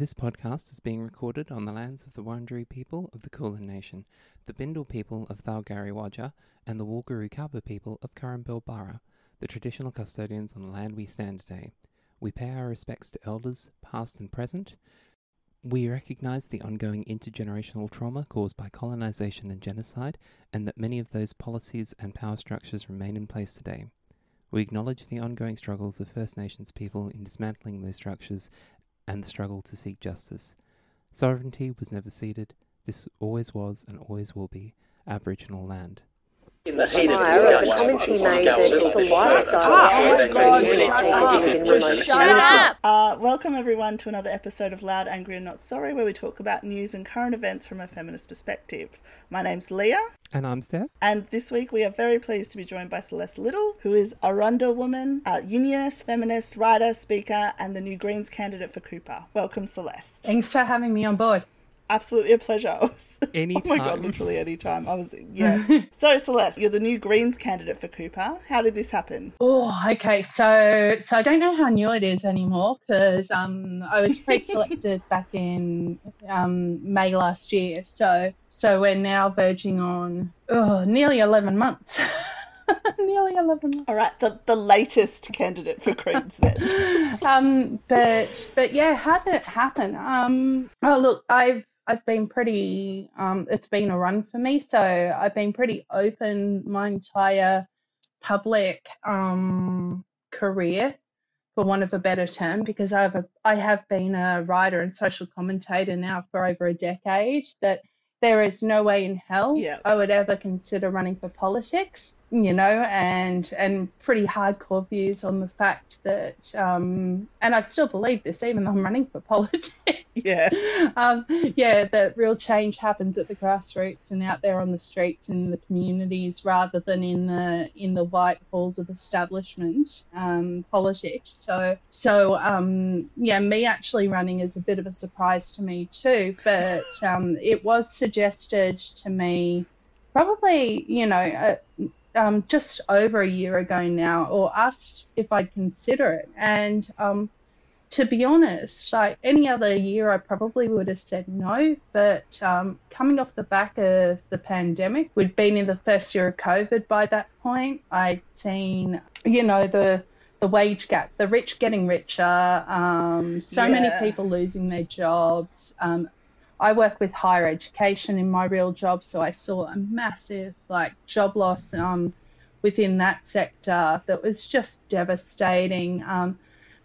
This podcast is being recorded on the lands of the Wurundjeri people of the Kulin Nation, the Bindal people of Thalgari Wajah, and the Wulgurukaba people of Kurrumbel Barra, the traditional custodians on the land we stand today. We pay our respects to elders, past and present. We recognise the ongoing intergenerational trauma caused by colonisation and genocide, and that many of those policies and power structures remain in place today. We acknowledge the ongoing struggles of First Nations people in dismantling those structures and the struggle to seek justice. Sovereignty was never ceded. This always was and always will be Aboriginal land. In the heat of discussion, the she made a that it's a lifestyle short. change that shut up. within remote Shut communities. Uh, welcome everyone to another episode of Loud, Angry and Not Sorry, where we talk about news and current events from a feminist perspective. My name's Leah, And I'm Steph. and this week we are very pleased to be joined by Celeste Liddle, who is a Arrernte woman, a unionist, feminist, writer, speaker, and the new Greens candidate for Cooper. Welcome, Celeste. Thanks for having me on board. Absolutely a pleasure. I was- Oh my god, literally any time. I was yeah. so Celeste, you're the new Greens candidate for Cooper. How did this happen? Oh, okay. So, so I don't know how new it is anymore because um, I was pre-selected back in um, May last year. So, so we're now verging on oh, nearly eleven months. nearly eleven months. All right, the the latest candidate for Greens then. um, but but yeah, how did it happen? Um, oh look, I've I've been pretty. Um, it's been a run for me, so I've been pretty open my entire public um career, for want of a better term, because I've a, I have been a writer and social commentator now for over a decade. That there is no way in hell Yeah. I would ever consider running for politics, you know, and and pretty hardcore views on the fact that, um, and I still believe this even though I'm running for politics. Yeah. um, yeah, that real change happens at the grassroots and out there on the streets and in the communities rather than in the in the white halls of establishment um, politics. So so um, yeah, me actually running is a bit of a surprise to me too. But um, it was suggested to me probably you know. Uh, um, just over a year ago now, or asked if I'd consider it, and um, to be honest, like any other year, I probably would have said no. But um, coming off the back of the pandemic, we'd been in the first year of COVID by that point. I'd seen, you know, the the wage gap, the rich getting richer, um, so many people losing their jobs. Um, I work with higher education in my real job, so I saw a massive like job loss um, within that sector that was just devastating. Um,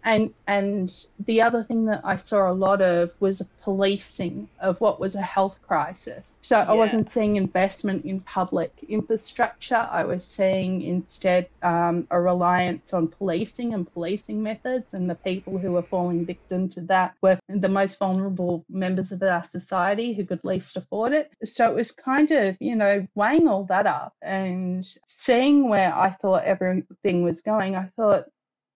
and and the other thing that I saw a lot of was a policing of what was a health crisis. So I wasn't seeing investment in public infrastructure. I was seeing instead um, a reliance on policing and policing methods, and the people who were falling victim to that were the most vulnerable members of our society who could least afford it. So it was kind of you know weighing all that up and seeing where I thought everything was going. I thought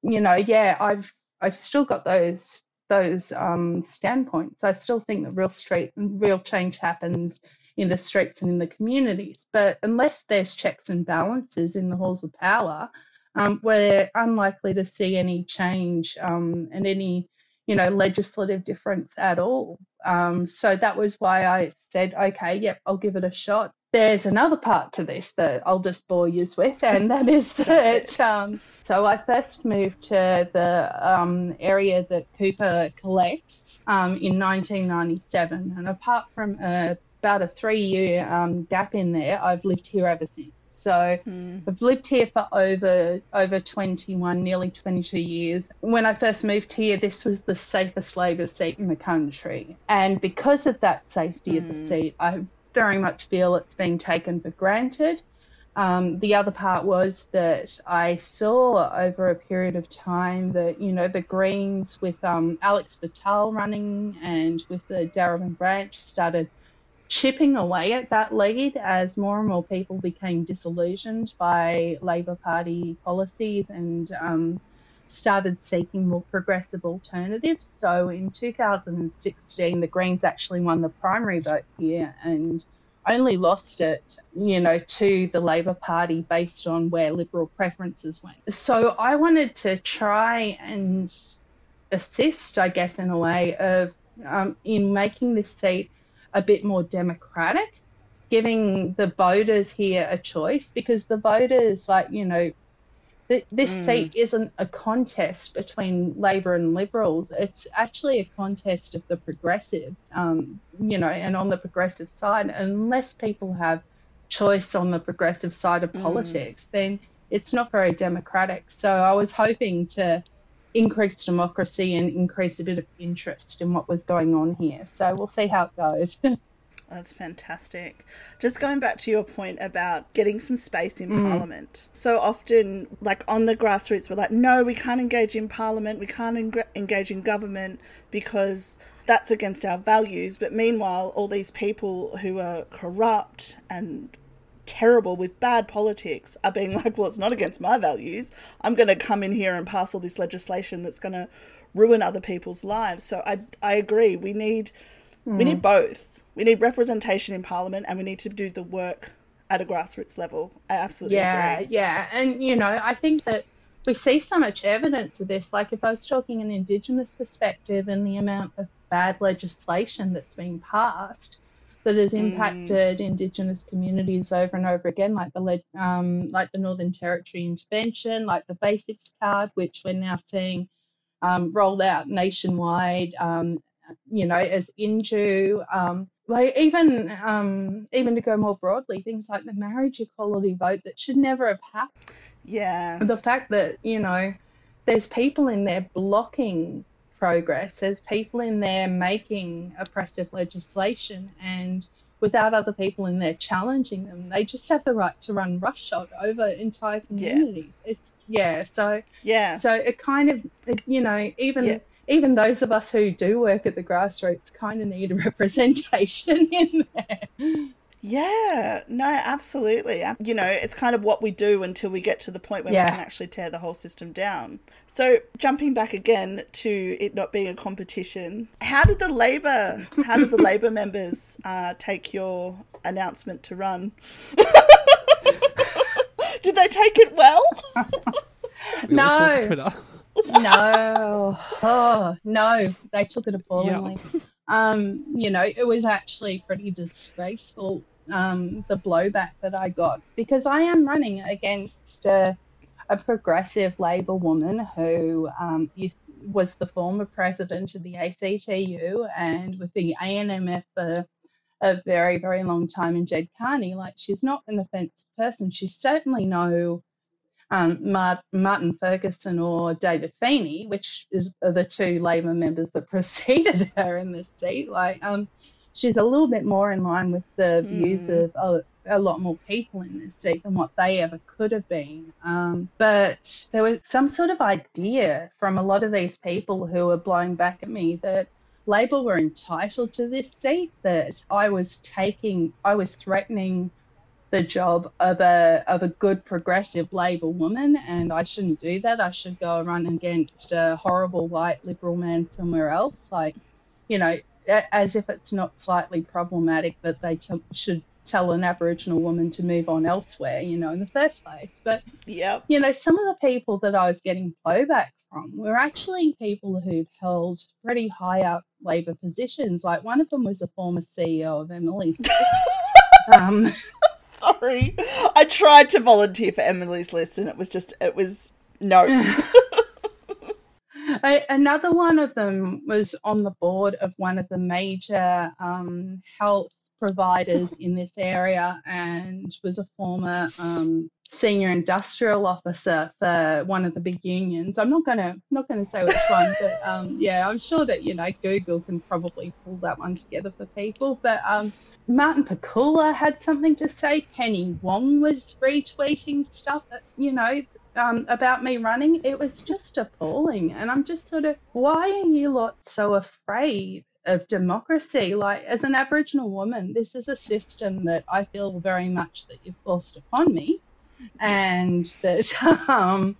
you know, yeah, I've I've still got those those um, standpoints. I still think that real street real change happens in the streets and in the communities. But unless there's checks and balances in the halls of power, um, we're unlikely to see any change um, and any you know legislative difference at all. Um, so that was why I said, okay, yep, I'll give it a shot. There's another part to this that I'll just bore you with, and that is that. Um, so I first moved to the um, area that Cooper collects um, in 1997, and apart from a, about a three-year um, gap in there, I've lived here ever since. So Hmm. I've lived here for over over 21, nearly 22 years. When I first moved here, this was the safest Labor seat in the country, and because of that safety of the seat, I very much feel it's been taken for granted. Um, the other part was that I saw over a period of time that, you know, the Greens with um, Alex Bhathal running and with the Darebin branch started chipping away at that lead as more and more people became disillusioned by Labor Party policies and um, started seeking more progressive alternatives. So in 2016, the Greens actually won the primary vote here and only lost it, you know, to the Labor Party based on where Liberal preferences went. So I wanted to try and assist, I guess, in a way of um, in making this seat a bit more democratic, giving the voters here a choice because the voters, like, you know, th- this mm. seat isn't a contest between Labor and Liberals. It's actually a contest of the progressives, um, you know, and on the progressive side, unless people have choice on the progressive side of mm. politics, then it's not very democratic. So I was hoping to increase democracy and increase a bit of interest in what was going on here. So we'll see how it goes. That's fantastic. Just going back to your point about getting some space in mm. Parliament. So often, like on the grassroots, we're like, no, we can't engage in Parliament, we can't en- engage in government because that's against our values. But meanwhile, all these people who are corrupt and terrible with bad politics are being like, well, it's not against my values. I'm going to come in here and pass all this legislation that's going to ruin other people's lives. So I I agree. We need mm. we need hmm. both. We need representation in parliament and we need to do the work at a grassroots level. I absolutely yeah, agree. Yeah, and you know, I think that we see so much evidence of this. Like if I was talking an Indigenous perspective and the amount of bad legislation that's been passed, that has mm. impacted mm. Indigenous communities over and over again, like the um, like the Northern Territory intervention, like the Basics Card, which we're now seeing um, rolled out nationwide. Um, you know, as Indue, um, like even um, even to go more broadly, things like the marriage equality vote that should never have happened. Yeah. The fact that you know there's people in there blocking progress. There's people in there making oppressive legislation, and without other people in there challenging them, they just have the right to run roughshod over entire communities. Yeah. It's yeah, so yeah, so it kind of you know even. Yeah. Even those of us who do work at the grassroots kind of need a representation in there. Yeah, no, absolutely. You know, it's kind of what we do until we get to the point where yeah. we can actually tear the whole system down. So, jumping back again to it not being a competition, how did the Labor, how did the Labor members uh, take your announcement to run? did they take it well? no. No. Oh, no. They took it appallingly. Yeah. Um, you know, it was actually pretty disgraceful um, the blowback that I got because I am running against a, a progressive Labor woman who um, was the former president of the ACTU and with the ANMF for a very, very long time in Ged Kearney. Like, she's not an offensive person. She's certainly no um, Martin Ferguson or David Feeney, which is the two Labor members that preceded her in this seat. Like, um, she's a little bit more in line with the views mm. of a, a, lot more people in this seat than what they ever could have been. Um, but there was some sort of idea from a lot of these people who were blowing back at me that Labor were entitled to this seat, that I was taking, I was threatening the job of a of a good progressive Labor woman, and I shouldn't do that. I should go run against a horrible white liberal man somewhere else. Like, you know, as if it's not slightly problematic that they t- should tell an Aboriginal woman to move on elsewhere, you know, in the first place. But, yeah, you know, some of the people that I was getting blowback from were actually people who'd held pretty high up Labor positions. Like one of them was a former CEO of Emily's. um, Sorry, I tried to volunteer for Emily's List, and it was just it was no. I, another one of them was on the board of one of the major um, health providers in this area and was a former um, senior industrial officer for one of the big unions. I'm not gonna not gonna say which one, but um, yeah, I'm sure that you know Google can probably pull that one together for people. But um, Martin Pakula had something to say. Penny Wong was retweeting stuff you know um, about me running, it was just appalling. And I'm just sort of, why are you lot so afraid of democracy? Like, as an Aboriginal woman, this is a system that I feel very much that you've forced upon me. And that, um,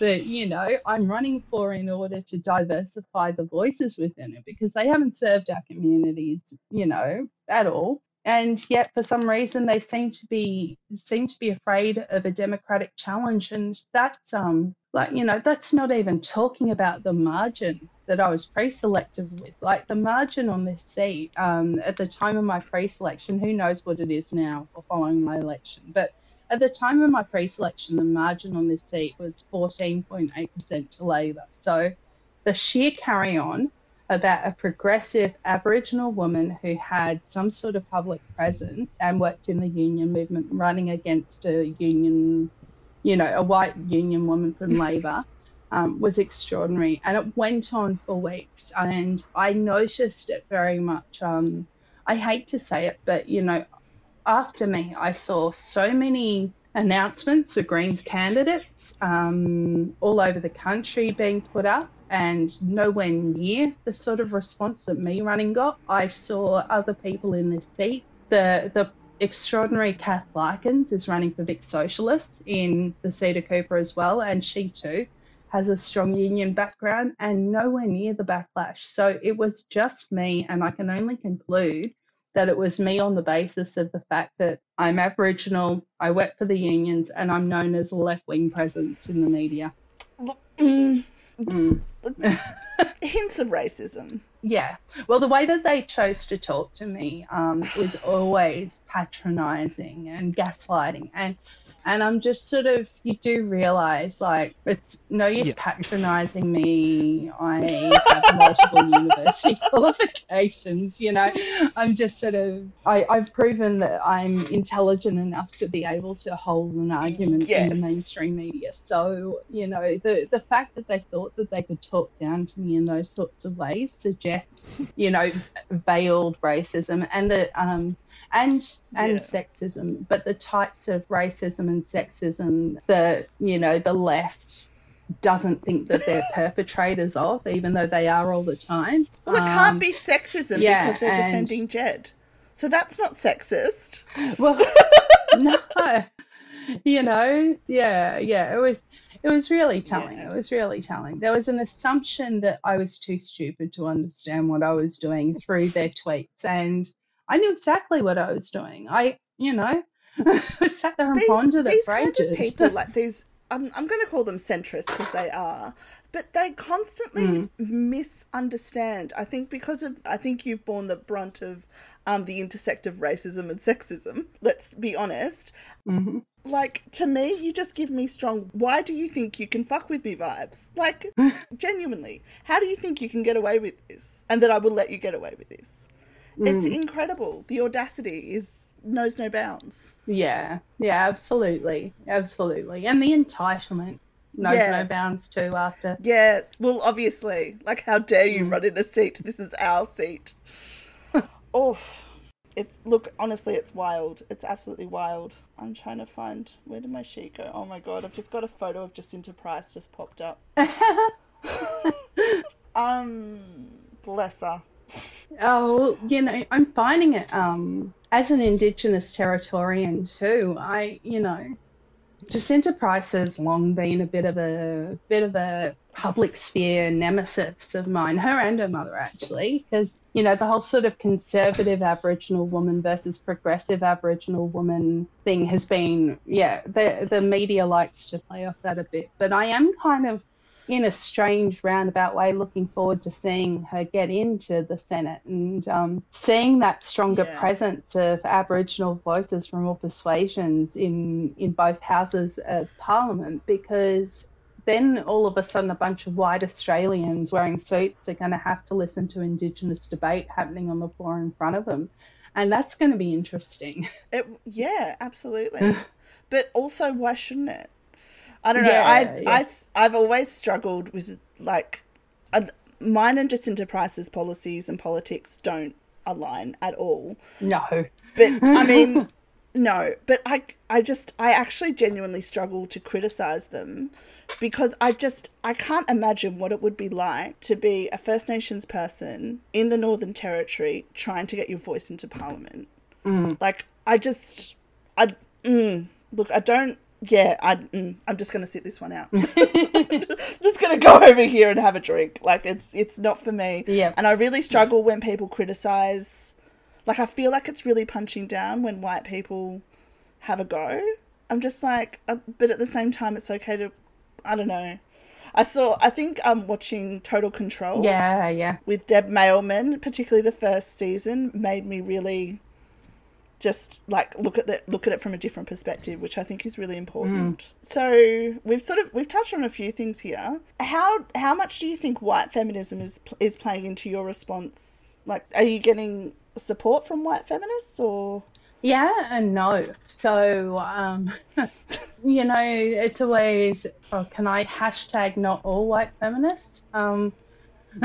that you know, I'm running for in order to diversify the voices within it because they haven't served our communities, you know, at all and yet for some reason they seem to be seem to be afraid of a democratic challenge and that's um like you know that's not even talking about the margin that I was pre-selected with. Like the margin on this seat um, at the time of my pre-selection, who knows what it is now or following my election, but at the time of my pre-selection, the margin on this seat was 14.8% to Labor. So the sheer carry on about a progressive Aboriginal woman who had some sort of public presence and worked in the union movement, running against a union, you know, a white union woman from Labor. Um, was extraordinary, and it went on for weeks. And I noticed it very much. Um, I hate to say it, but you know, after me, I saw so many announcements of Greens candidates um, all over the country being put up and nowhere near the sort of response that me running got. I saw other people in this seat. The the extraordinary Kath Larkin is running for Vic Socialists in the of Cooper as well, and she too has a strong union background and nowhere near the backlash. So it was just me, and I can only conclude that it was me on the basis of the fact that I'm Aboriginal, I work for the unions, and I'm known as a left wing presence in the media. Mm, Mm. Hints of racism. Yeah. Well, the way that they chose to talk to me um, was always patronising and gaslighting. And and I'm just sort of, you do realize, like, it's no use yeah. patronizing me. I have multiple university qualifications, you know. I'm just sort of, I, I've proven that I'm intelligent enough to be able to hold an argument yes. in the mainstream media. So, you know, the, the fact that they thought that they could talk down to me in those sorts of ways suggests, you know, veiled racism and that, um, and and yeah. sexism, but the types of racism and sexism that you know the left doesn't think that they're perpetrators of, even though they are all the time. Well, it um, can't be sexism yeah, because they're and... defending Ged. So that's not sexist. Well, no. You know, yeah, yeah. It was it was really telling. Yeah. It was really telling. There was an assumption that I was too stupid to understand what I was doing through their tweets. And I knew exactly what I was doing. I, you know, I sat there and these, pondered it for ages. Kind of people like these. I'm, I'm going to call them centrists because they are, but they constantly mm. misunderstand. I think because of I think you've borne the brunt of um, the intersect of racism and sexism. Let's be honest. Mm-hmm. Like to me, you just give me strong. Why do you think you can fuck with me vibes? Like genuinely, how do you think you can get away with this, and that I will let you get away with this? Mm. It's incredible. The audacity is knows no bounds. Yeah, yeah, absolutely, absolutely, and the entitlement knows yeah. no bounds too. After yeah, well, obviously, like how dare you mm. run in a seat? This is our seat. Oof. It's look honestly, it's wild. It's absolutely wild. I'm trying to find where did my sheet go? Oh my god, I've just got a photo of Jacinta Price just popped up. um, bless her. Oh, you know, I'm finding it um, as an Indigenous Territorian too. I, you know, Jacinta Price has long been a bit of a bit of a public sphere nemesis of mine, her and her mother actually, because you know the whole sort of conservative Aboriginal woman versus progressive Aboriginal woman thing has been, yeah, the the media likes to play off that a bit, but I am kind of in a strange roundabout way looking forward to seeing her get into the Senate and um, seeing that stronger yeah. presence of Aboriginal voices from all persuasions in in both houses of Parliament because then all of a sudden a bunch of white Australians wearing suits are going to have to listen to Indigenous debate happening on the floor in front of them. And that's going to be interesting. It, yeah, absolutely. but also, why shouldn't it? I don't know. Yeah, I, yeah. I, I've always struggled with like, uh, mine and Jacinta Price's policies and politics don't align at all. No. But I mean, no. But I, I just, I actually genuinely struggle to criticize them because I just, I can't imagine what it would be like to be a First Nations person in the Northern Territory trying to get your voice into Parliament. Mm. Like, I just, I, mm, look, I don't yeah, I, mm, I'm just gonna sit this one out. just gonna go over here and have a drink. Like it's it's not for me. Yeah. And I really struggle when people criticize. Like I feel like it's really punching down when white people have a go. I'm just like, uh, but at the same time, it's okay to. I don't know. I saw. I think I'm watching Total Control. Yeah, yeah. With Deb Mailman, particularly the first season, made me really just like look at the look at it from a different perspective, which I think is really important. Mm. So we've sort of we've touched on a few things here. How how much do you think white feminism is is playing into your response? Like, are you getting support from white feminists or? Yeah and no. So, um, you know, it's always, oh, can I hashtag not all white feminists? Um,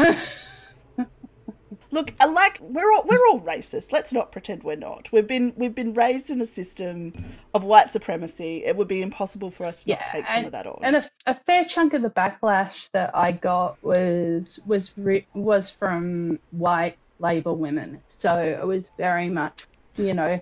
Look, like we're all we're all racist. Let's not pretend we're not. We've been we've been raised in a system of white supremacy. It would be impossible for us to yeah, not take some and, of that on. And a, a, fair chunk of the backlash that I got was was re- was from white Labor women. So it was very much, you know,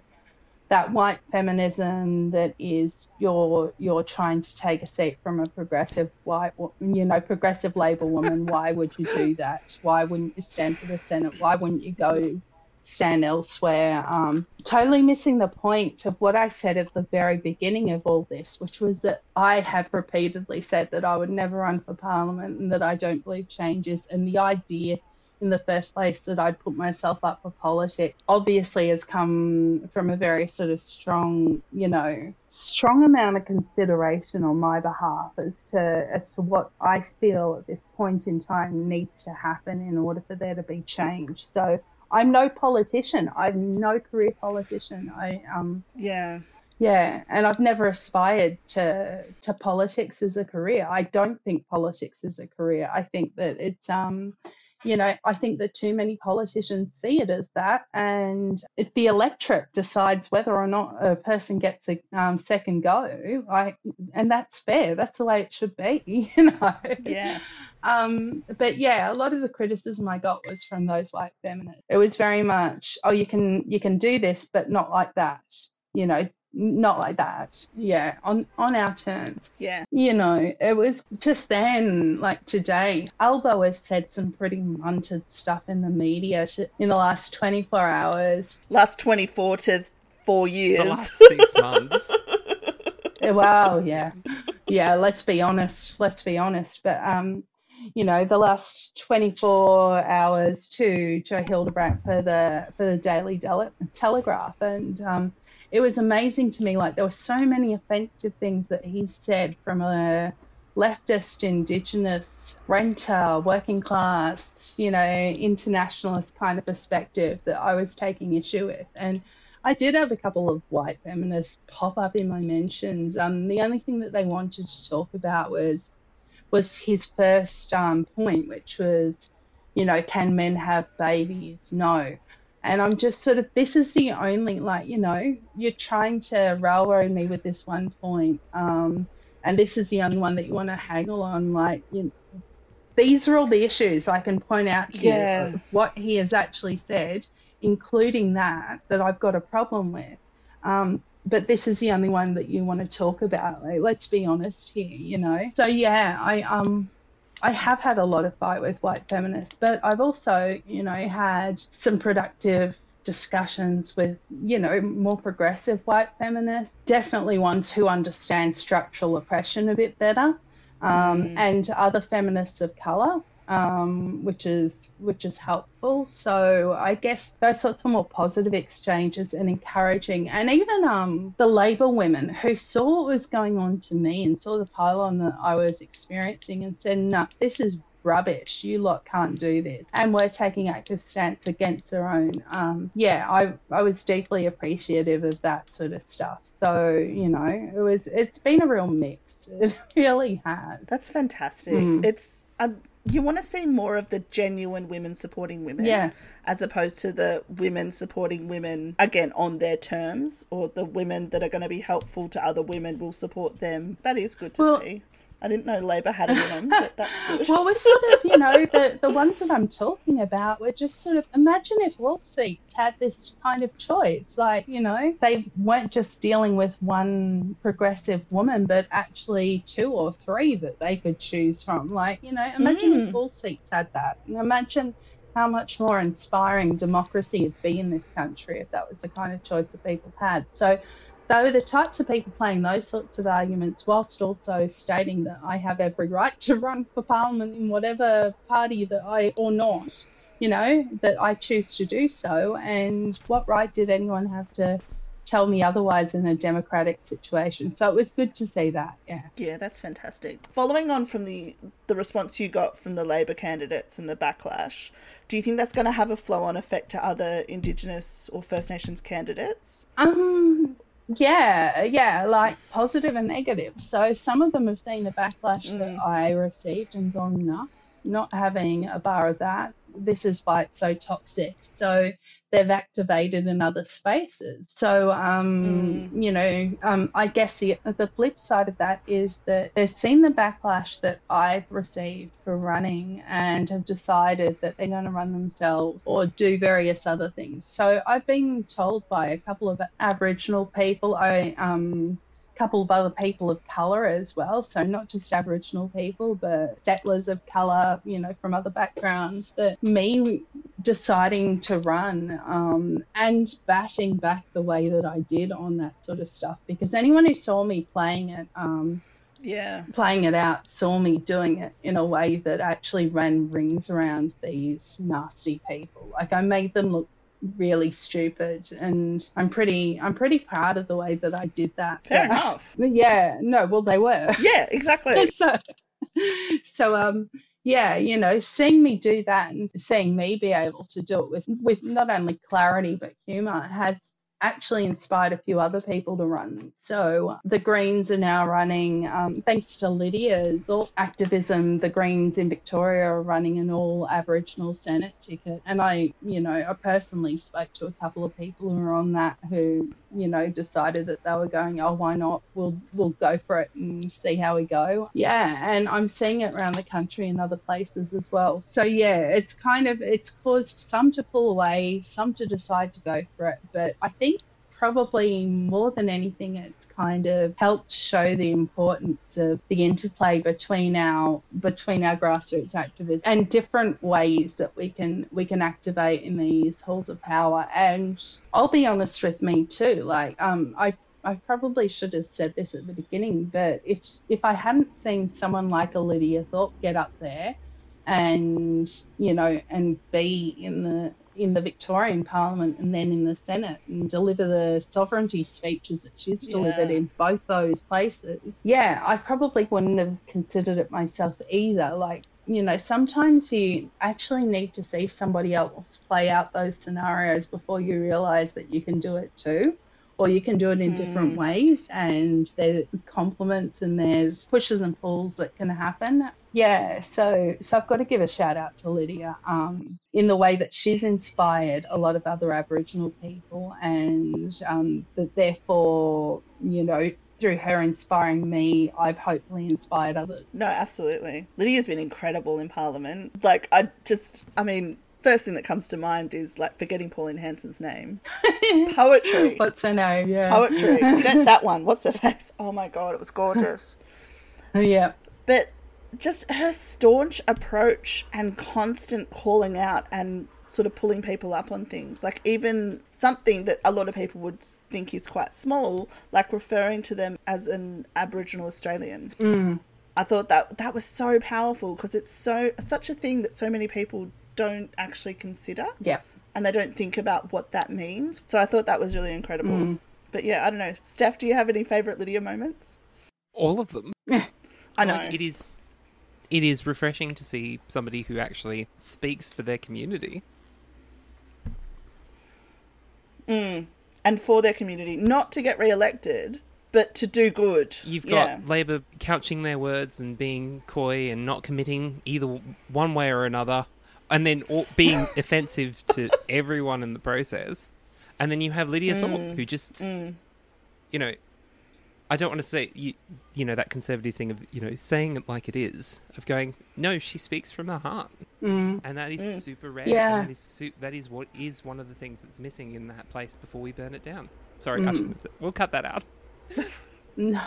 that white feminism that is you're you're trying to take a seat from a progressive white you know progressive labor woman why would you do that? Why wouldn't you stand for the senate? Why wouldn't you go stand elsewhere? Um, totally missing the point of what i said at the very beginning of all this which was that i have repeatedly said that i would never run for parliament and that i don't believe changes and the idea in the first place that I'd put myself up for politics obviously has come from a very sort of strong, you know, strong amount of consideration on my behalf as to as to what I feel at this point in time needs to happen in order for there to be change. So I'm no politician. I'm no career politician. I um yeah. Yeah, and I've never aspired to to politics as a career. I don't think politics is a career. I think that it's um you know, I think that too many politicians see it as that, and if the electorate decides whether or not a person gets a um, second go, I, and that's fair. That's the way it should be, you know. Yeah. Um, but yeah, a lot of the criticism I got was from those white feminists. It was very much, oh, you can you can do this, but not like that. You know, not like that. Yeah, on on our terms. Yeah. You know, it was just then, like today, Albo has said some pretty munted stuff in the media in the last 24 hours. Last 24 to four years. The last six months. wow, yeah. Yeah, let's be honest. Let's be honest. But um, you know, the last 24 hours to Joe Hildebrand for the for the Daily Telegraph, and um, it was amazing to me. Like there were so many offensive things that he said from a leftist, indigenous, renter, working class, you know, internationalist kind of perspective that I was taking issue with. And I did have a couple of white feminists pop up in my mentions. Um, the only thing that they wanted to talk about was was his first um, point, which was, you know, can men have babies? No. And I'm just sort of, this is the only, like, you know, you're trying to railroad me with this one point, um, and this is the only one that you want to haggle on. Like, you these are all the issues I can point out to yeah. you, what he has actually said, including that, that I've got a problem with. Um, but this is the only one that you want to talk about. Like, let's be honest here, you know. So yeah, I um I have had a lot of fight with white feminists, but I've also, you know, had some productive discussions with, you know, more progressive white feminists, definitely ones who understand structural oppression a bit better, um, mm. and other feminists of colour um, which is which is helpful. So I guess those sorts of more positive exchanges and encouraging, and even um, the Labor women who saw what was going on to me and saw the pylon that I was experiencing and said, "No, this is." Rubbish! You lot can't do this, and we're taking active stance against their own. Um, yeah, I I was deeply appreciative of that sort of stuff. So you know, it was it's been a real mix. It really has. That's fantastic. Mm. It's a you want to see more of the genuine women supporting women yeah. as opposed to the women supporting women again on their terms or the women that are going to be helpful to other women will support them. That is good to well, see I didn't know Labor had a woman, but that's good. well, we're sort of, you know, the, the ones that I'm talking about, we're just sort of imagine if all seats had this kind of choice. Like, you know, they weren't just dealing with one progressive woman, but actually two or three that they could choose from. Like, you know, imagine mm. if all seats had that. Imagine how much more inspiring democracy would be in this country if that was the kind of choice that people had. So were the types of people playing those sorts of arguments, whilst also stating that I have every right to run for parliament in whatever party that I or not, you know, that I choose to do so. And what right did anyone have to tell me otherwise in a democratic situation. So it was good to see that. Yeah. Yeah, that's fantastic. Following on from the the response you got from the Labor candidates and the backlash, do you think that's going to have a flow on effect to other Indigenous or First Nations candidates? Um. Yeah, yeah, like positive and negative. So some of them have seen the backlash mm. that I received and gone, no, not having a bar of that this is why it's so toxic. So they've activated in other spaces. So, um, mm. you know, um, I guess the, the flip side of that is that they've seen the backlash that I've received for running and have decided that they're going to run themselves or do various other things. So I've been told by a couple of Aboriginal people, I, um, couple of other people of colour as well. So not just Aboriginal people, but settlers of colour, you know, from other backgrounds. That me deciding to run um, and batting back the way that I did on that sort of stuff, because anyone who saw me playing it. Um, yeah playing it out saw me doing it in a way that actually ran rings around these nasty people like i made them look really stupid and I'm pretty I'm pretty proud of the way that I did that. Fair but, enough. Yeah, no, well they were. Yeah, exactly. so so um yeah, you know, seeing me do that and seeing me be able to do it with with not only clarity but humor has actually inspired a few other people to run. So the Greens are now running, um, thanks to Lydia's activism, the Greens in Victoria are running an all Aboriginal Senate ticket. And I, you know, I personally spoke to a couple of people who are on that who, you know, decided that they were going, oh, why not? We'll we'll go for it and see how we go. Yeah, and I'm seeing it around the country and other places as well. So yeah, it's kind of it's caused some to pull away, some to decide to go for it. But I think probably more than anything, it's kind of helped show the importance of the interplay between our between our grassroots activists and different ways that we can we can activate in these halls of power. And I'll be honest with me too, like um, I I probably should have said this at the beginning, but if if I hadn't seen someone like a Thorpe get up there and you know and be in the in the Victorian Parliament and then in the Senate and deliver the sovereignty speeches that she's delivered yeah. in both those places. Yeah, I probably wouldn't have considered it myself either. Like, you know, sometimes you actually need to see somebody else play out those scenarios before you realize that you can do it too or you can do it in different hmm. ways and there's compliments and there's pushes and pulls that can happen yeah so so i've got to give a shout out to lydia um, in the way that she's inspired a lot of other aboriginal people and um, that therefore you know through her inspiring me, I've hopefully inspired others. No, absolutely. Lydia's been incredible in Parliament. Like, I just, I mean, first thing that comes to mind is like forgetting Pauline Hanson's name. Poetry. What's her name? Yeah. Poetry. that, that one. What's her face? Oh my god, it was gorgeous. yeah. But just her staunch approach and constant calling out and sort of pulling people up on things. Like even something that a lot of people would think is quite small, like referring to them as an Aboriginal Australian. Mm. I thought that that was so powerful because it's so such a thing that so many people don't actually consider. Yeah. And they don't think about what that means. So I thought that was really incredible. Mm. But yeah, I don't know. Steph, do you have any favourite Lydia moments? All of them. I know. Like, it is it is refreshing to see somebody who actually speaks for their community. Mm. And for their community. Not to get re elected, but to do good. You've got yeah. Labor couching their words and being coy and not committing either one way or another and then all, being offensive to everyone in the process. And then you have Lydia mm. Thorpe, who just, mm. you know, I don't want to say you, you know that conservative thing of you know saying it like it is of going no she speaks from the heart mm. and that is mm. super rare yeah. that is su- that is what is one of the things that's missing in that place before we burn it down sorry mm. we'll cut that out no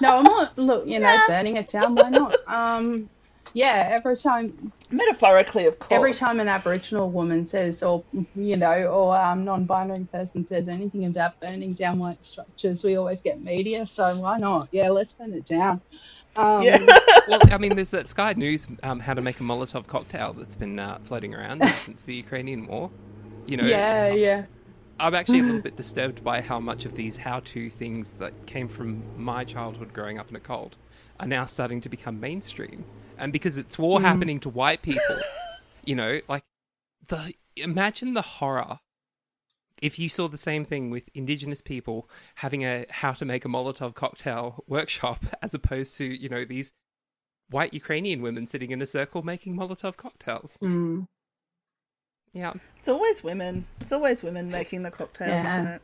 no I'm not look you know burning it down why not um yeah, every time, Metaphorically, of course. every time an Aboriginal woman says, or you know, or um, non-binary person says anything about burning down white structures, we always get media. So why not? Yeah, let's burn it down. Um, Yeah. well, I mean, there's that Sky News um, how to make a Molotov cocktail that's been uh, floating around since the Ukrainian war. You know, yeah, yeah. I'm actually a little bit disturbed by how much of these how-to things that came from my childhood growing up in a cult are now starting to become mainstream. And because it's war happening to white people, you know, like the imagine the horror if you saw the same thing with indigenous people having a how to make a Molotov cocktail workshop as opposed to, you know, these white Ukrainian women sitting in a circle making Molotov cocktails. Mm. Yeah. It's always women. It's always women making the cocktails, Yeah. isn't it?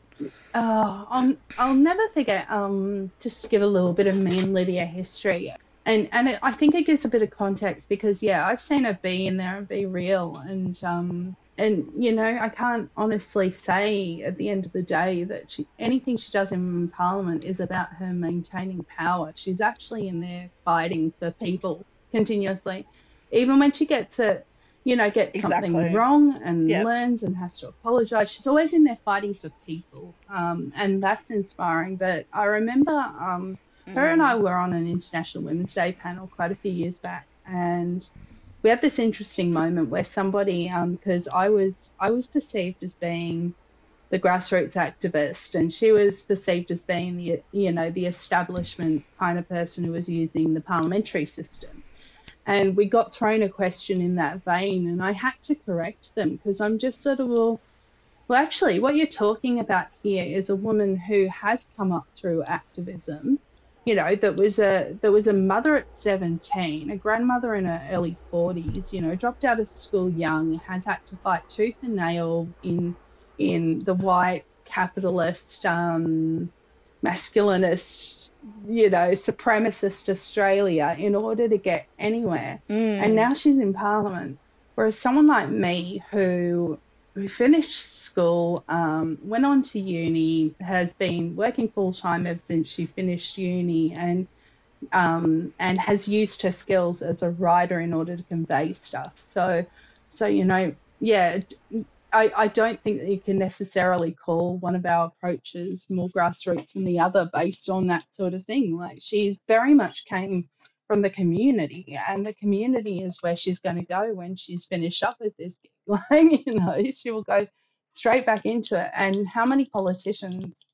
Oh, I'll, I'll never forget. Um, just to give a little bit of me and Lydia history, and and it, I think it gives a bit of context because yeah, I've seen her be in there and be real, and um, and you know, I can't honestly say at the end of the day that she, anything she does in Parliament is about her maintaining power. She's actually in there fighting for people continuously, even when she gets it. You know, gets Exactly. something wrong and Yep. learns and has to apologize. She's always in there fighting for people, um, and that's inspiring. But I remember um, her and I mm. were on an International Women's Day panel quite a few years back, and we had this interesting moment where somebody, um, because I was I was perceived as being the grassroots activist, and she was perceived as being the you know the establishment kind of person who was using the parliamentary system. And we got thrown a question in that vein, and I had to correct them because I'm just sort of well, well, actually, what you're talking about here is a woman who has come up through activism. You know, that was a that was a mother at 17, a grandmother in her early 40s. You know, dropped out of school young, has had to fight tooth and nail in in the white capitalist, um, masculinist, you know, supremacist Australia in order to get anywhere. Mm. And now she's in Parliament. Whereas someone like me who who finished school, um, went on to uni, has been working full time ever since she finished uni, and um, and has used her skills as a writer in order to convey stuff. So, so you know, yeah, I, I don't think that you can necessarily call one of our approaches more grassroots than the other based on that sort of thing. Like she very much came from the community, and the community is where she's going to go when she's finished up with this. gig. Like, you know, she will go straight back into it. And how many politicians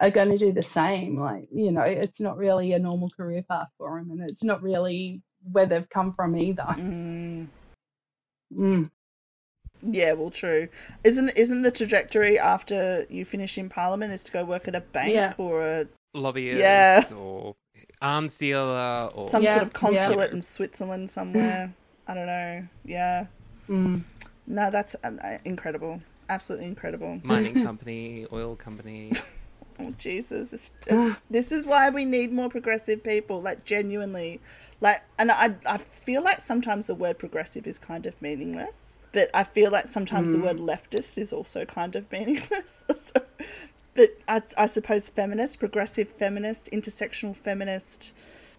are going to do the same? Like, you know, it's not really a normal career path for them, and it's not really where they've come from either. Mm. Mm. Yeah, well, true. Isn't isn't the trajectory after you finish in Parliament is to go work at a bank Yeah. or a Lobbyist Yeah. or arms dealer or some Yeah, sort of consulate yeah. in Switzerland somewhere? I don't know. Yeah. Mm. No, that's uh, incredible. Absolutely incredible. mining company, oil company. Oh Jesus! It's, it's, this is why we need more progressive people. Like genuinely, like, and I I feel like sometimes the word progressive is kind of meaningless, but I feel like sometimes the word leftist is also kind of meaningless. so, but I, I suppose feminist, progressive feminist, intersectional feminist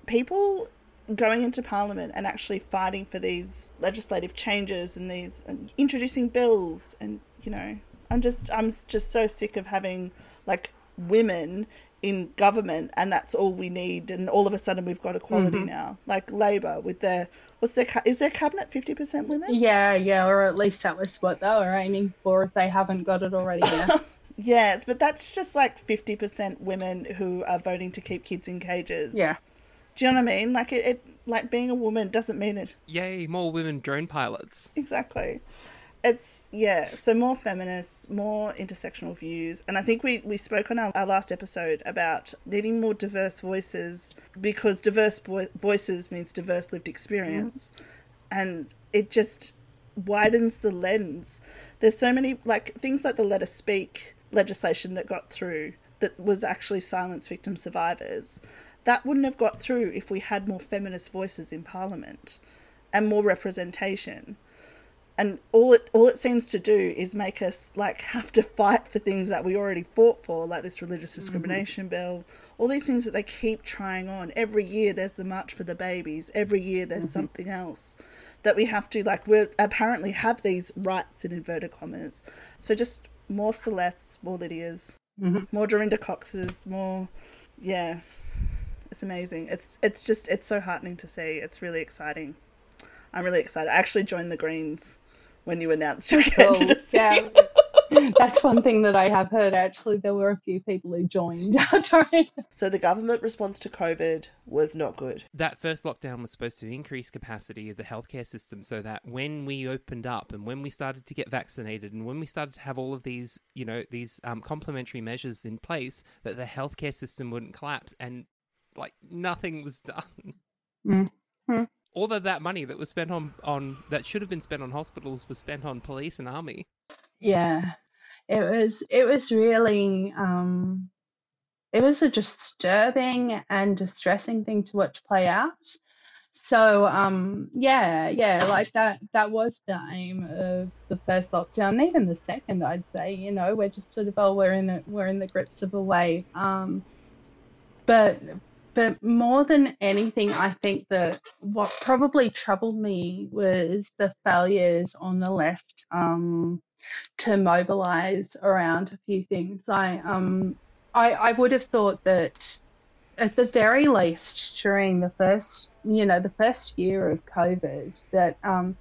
people going into parliament and actually fighting for these legislative changes and these and introducing bills and you know i'm just i'm just so sick of having like women in government and that's all we need and all of a sudden we've got equality mm-hmm. now like labor with their what's their is their cabinet 50% women Yeah, yeah, or at least that was what they were aiming for if they haven't got it already. Yeah. Yes but that's just like 50% women who are voting to keep kids in cages. Yeah. do you know what i mean? Like it, it like being a woman doesn't mean it. Yay, more women drone pilots. exactly. It's yeah so more feminists more intersectional views and i think we we spoke on our, our last episode about needing more diverse voices because diverse vo- voices means diverse lived experience mm-hmm. and it just widens the lens. There's so many like things like the letter speak legislation that got through that was actually silence victim survivors that wouldn't have got through if we had more feminist voices in parliament and more representation and all it all it seems to do is make us like have to fight for things that we already fought for, like this religious discrimination mm-hmm. bill, all these things that they keep trying on. Every year there's the march for the babies. Every year there's mm-hmm. something else that we have to like. We apparently have these rights in inverted commas. So just more Celestes, more Lydias, mm-hmm. more Dorinda Coxes, more yeah. It's amazing. It's it's just it's so heartening to see. It's really exciting. I'm really excited. I actually joined the Greens when you announced your candidacy. yeah. That's one thing that I have heard. Actually, there were a few people who joined So the government response to COVID was not good. That first lockdown was supposed to increase capacity of the healthcare system so that when we opened up and when we started to get vaccinated and when we started to have all of these, you know, these um, complementary measures in place, that the healthcare system wouldn't collapse. And like nothing was done. Mm-hmm all of that money that was spent on on that should have been spent on hospitals was spent on police and army. Yeah, it was it was really um, it was a disturbing and distressing thing to watch play out. So um, yeah, yeah, like that that was the aim of the first lockdown, even the second. I'd say you know we're just sort of oh we're in it we're in the grips of a wave. Um, but but more than anything, I think that what probably troubled me was the failures on the left um, to mobilise around a few things. I, um, I I would have thought that at the very least during the first you know the first year of COVID that um,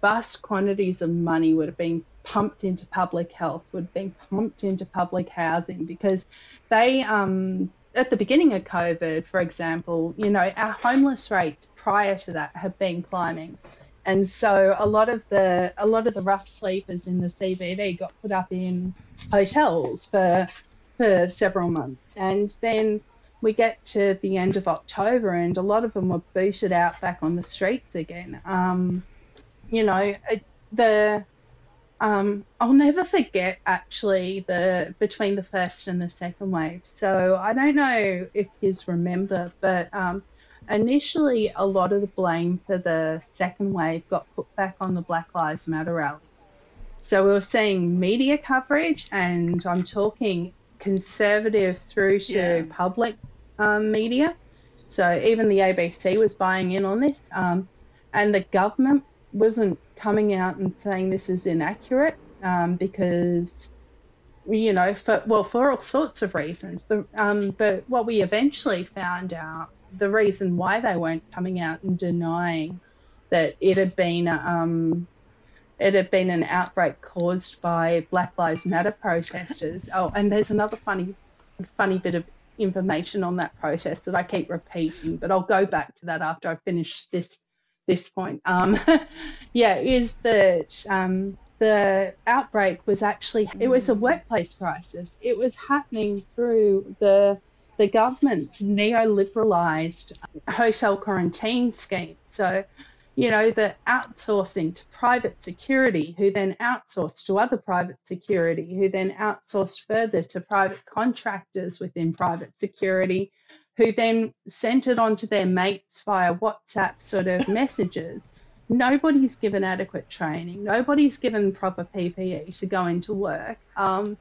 vast quantities of money would have been pumped into public health, would have been pumped into public housing because they um, at the beginning of COVID, for example, you know, our homeless rates prior to that have been climbing. And so a lot of the a lot of the rough sleepers in the CBD got put up in hotels for for several months. And then we get to the end of October and a lot of them were booted out back on the streets again. Um, you know, the um, I'll never forget actually the between the first and the second wave. So I don't know if you remember, but um, initially a lot of the blame for the second wave got put back on the Black Lives Matter rally. So we were seeing media coverage, and I'm talking conservative through to yeah. public um, media. So even the ABC was buying in on this, um, and the government wasn't coming out and saying this is inaccurate um, because you know for well for all sorts of reasons the, um, but what we eventually found out the reason why they weren't coming out and denying that it had been um, it had been an outbreak caused by Black Lives Matter protesters. Oh, and there's another funny funny bit of information on that protest that I keep repeating, but I'll go back to that after I finish this this point, um, yeah, is that um, the outbreak was actually it was a workplace crisis. It was happening through the the government's neoliberalized hotel quarantine scheme. So, you know, the outsourcing to private security, who then outsourced to other private security, who then outsourced further to private contractors within private security, who then sent it on to their mates via WhatsApp sort of messages. Nobody's given adequate training. Nobody's given proper PPE to go into work. Um,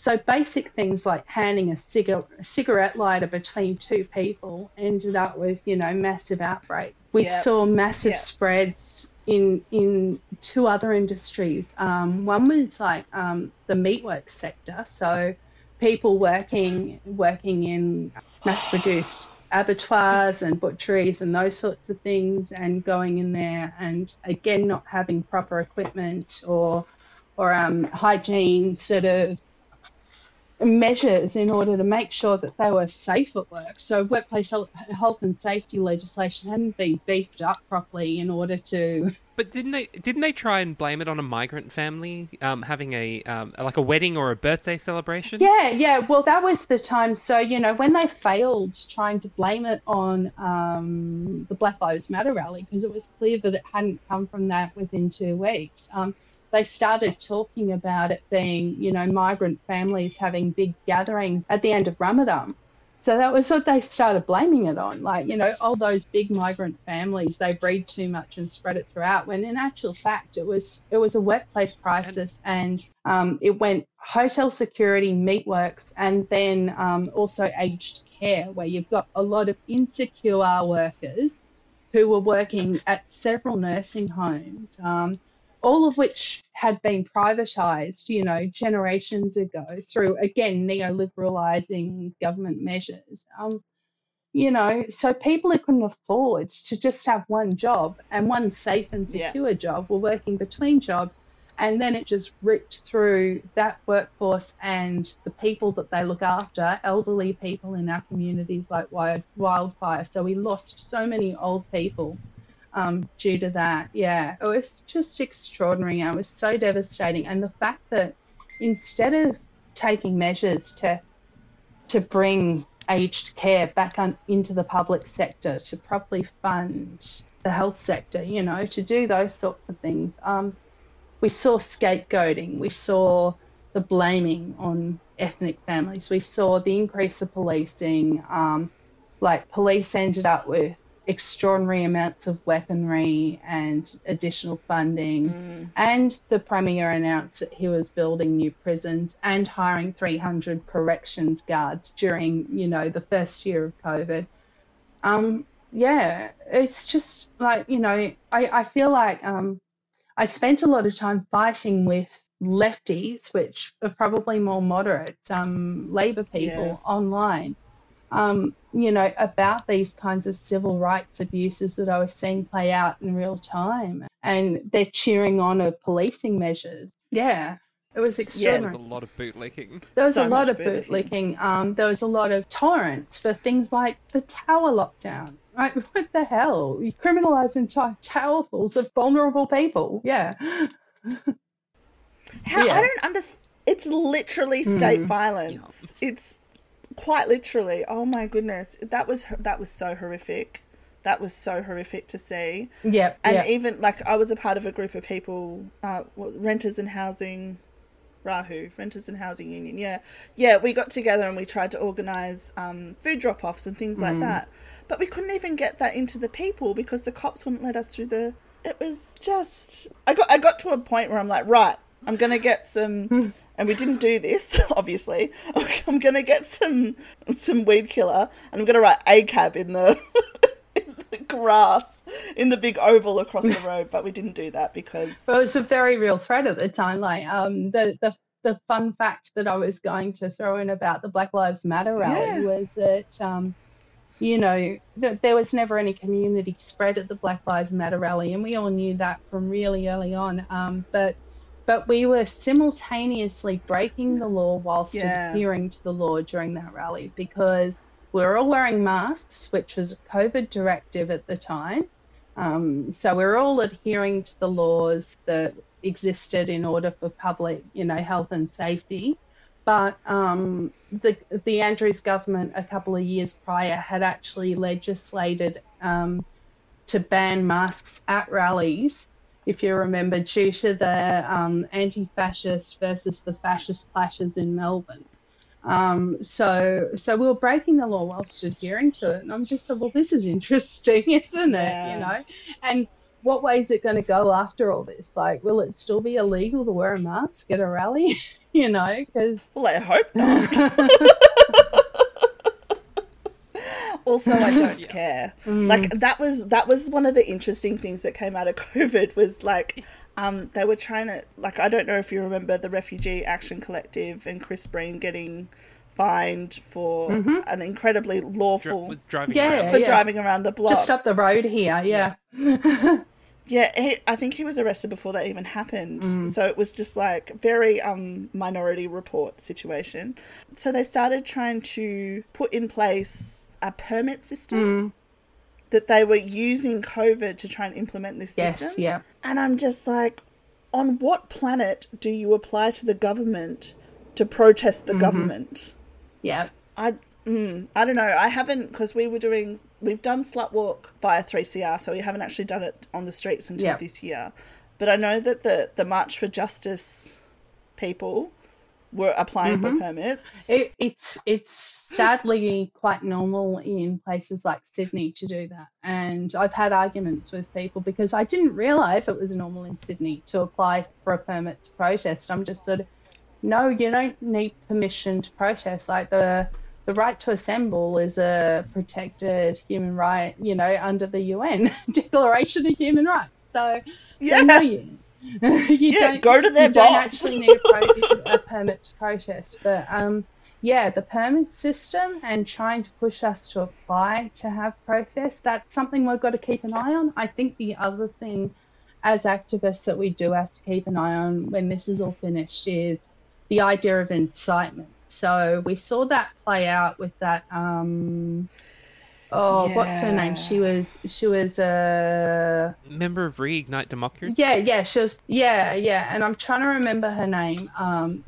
so basic things like handing a, cigar- a, cigarette lighter between two people ended up with, you know, massive outbreak. We yep. saw massive yep. spreads in in two other industries. Um, one was like um, the meatworks sector, so people working working in mass produced abattoirs and butcheries and those sorts of things and going in there and again not having proper equipment or or um, hygiene sort of measures in order to make sure that they were safe at work. So workplace health and safety legislation hadn't been beefed up properly in order to. But didn't they? Didn't they try and blame it on a migrant family um, having a um, like a wedding or a birthday celebration? Yeah, yeah. Well, that was the time. So you know when they failed trying to blame it on um, the Black Lives Matter rally because it was clear that it hadn't come from that within two weeks. They started talking about it being, you know, migrant families having big gatherings at the end of Ramadan. So that was what they started blaming it on. Like, you know, all those big migrant families, they breed too much and spread it throughout. When in actual fact, it was it was a workplace crisis, and um, it went hotel security, meatworks, and then um, also aged care, where you've got a lot of insecure workers who were working at several nursing homes. Um, all of which had been privatised, you know, generations ago through, again, neoliberalising government measures. Um, you know, so people who couldn't afford to just have one job and one safe and secure yeah. job were working between jobs. And then it just ripped through that workforce and the people that they look after, elderly people in our communities like wildfire. So we lost so many old people um, due to that. Yeah, it was just extraordinary. It was so devastating, and the fact that instead of taking measures to to bring aged care back on, into the public sector to properly fund the health sector, you know, to do those sorts of things. Um, we saw scapegoating, we saw the blaming on ethnic families, we saw the increase of policing. Um, like police ended up with extraordinary amounts of weaponry and additional funding. Mm. And the Premier announced that he was building new prisons and hiring 300 corrections guards during, you know, the first year of COVID. Um, yeah, it's just like, you know, I, I feel like um, I spent a lot of time fighting with lefties, which are probably more moderate, um, Labor people yeah. online um, you know, about these kinds of civil rights abuses that I was seeing play out in real time. And they're cheering on of policing measures. Yeah. It was extraordinary. Yeah, there was a lot of bootlicking. There was so a lot of bootlicking. Um, there was a lot of tolerance for things like the tower lockdown. Right? What the hell? You criminalise entire towerfuls of vulnerable people. Yeah. How yeah. I don't understand. It's literally state mm. violence. Yeah. It's quite literally. Oh my goodness, that was that was so horrific. That was so horrific to see. Yeah, and yep. even like I was a part of a group of people, uh, renters and housing, Rahu Renters and Housing Union. Yeah, yeah, we got together and we tried to organize um, food drop offs and things like mm. that, but we couldn't even get that into the people because the cops wouldn't let us through the. It was just I got I got to a point where I'm like, right, I'm gonna get some and we didn't do this, obviously. I'm gonna get some some weed killer, and I'm gonna write ACAB in the, in the grass in the big oval across the road. But we didn't do that because well, it was a very real threat at the time. Like um, the the the fun fact that I was going to throw in about the Black Lives Matter rally yeah. was that. Um, you know, th- there was never any community spread at the Black Lives Matter rally, and we all knew that from really early on. Um, but but we were simultaneously breaking the law whilst yeah. adhering to the law during that rally because we were all wearing masks, which was a COVID directive at the time. Um, so we we're all adhering to the laws that existed in order for public, you know, health and safety. But um, the the Andrews government a couple of years prior had actually legislated um, to ban masks at rallies if you remember, due to the um, anti-fascist versus the fascist clashes in Melbourne. Um, so, so we were breaking the law whilst adhering to it, and I'm just like, well, this is interesting, isn't yeah. it? You know, and what way is it going to go after all this? Like, will it still be illegal to wear a mask at a rally? you know, because well, I hope not. also I don't yeah. care. Mm. Like that was that was one of the interesting things that came out of COVID was like um, they were trying to like I don't know if you remember the Refugee Action Collective and Chris Breen getting fined for mm-hmm. an incredibly lawful driving yeah, for yeah. driving around the block just up the road here. Yeah. Yeah, yeah he, I think he was arrested before that even happened. Mm. So it was just like very um minority report situation. So they started trying to put in place a permit system. Mm. That they were using COVID to try and implement this yes, system. Yeah. And I'm just like, on what planet do you apply to the government to protest the mm-hmm. government? Yeah. I mm, I don't know. I haven't because we were doing we've done slut walk via 3CR, so we haven't actually done it on the streets until this year. But I know that the the March for Justice people were applying for mm-hmm. permits. It, it's it's sadly quite normal in places like Sydney to do that, and I've had arguments with people because I didn't realise it was normal in Sydney to apply for a permit to protest. I'm just sort of, no, you don't need permission to protest. Like the the right to assemble is a protected human right, you know, under the UN Declaration of Human Rights. So, Yeah. so no, you, you Yeah, don't go to their you don't actually need a, pro- a permit to protest. But um, yeah, the permit system and trying to push us to apply to have protests, that's something we've got to keep an eye on. I think the other thing as activists that we do have to keep an eye on when this is all finished is the idea of incitement. So we saw that play out with that. Um, oh, what's her name? She was she was uh, Member of Reignite Democracy. yeah, yeah, she was. Yeah, yeah, and I'm trying to remember her name. Um,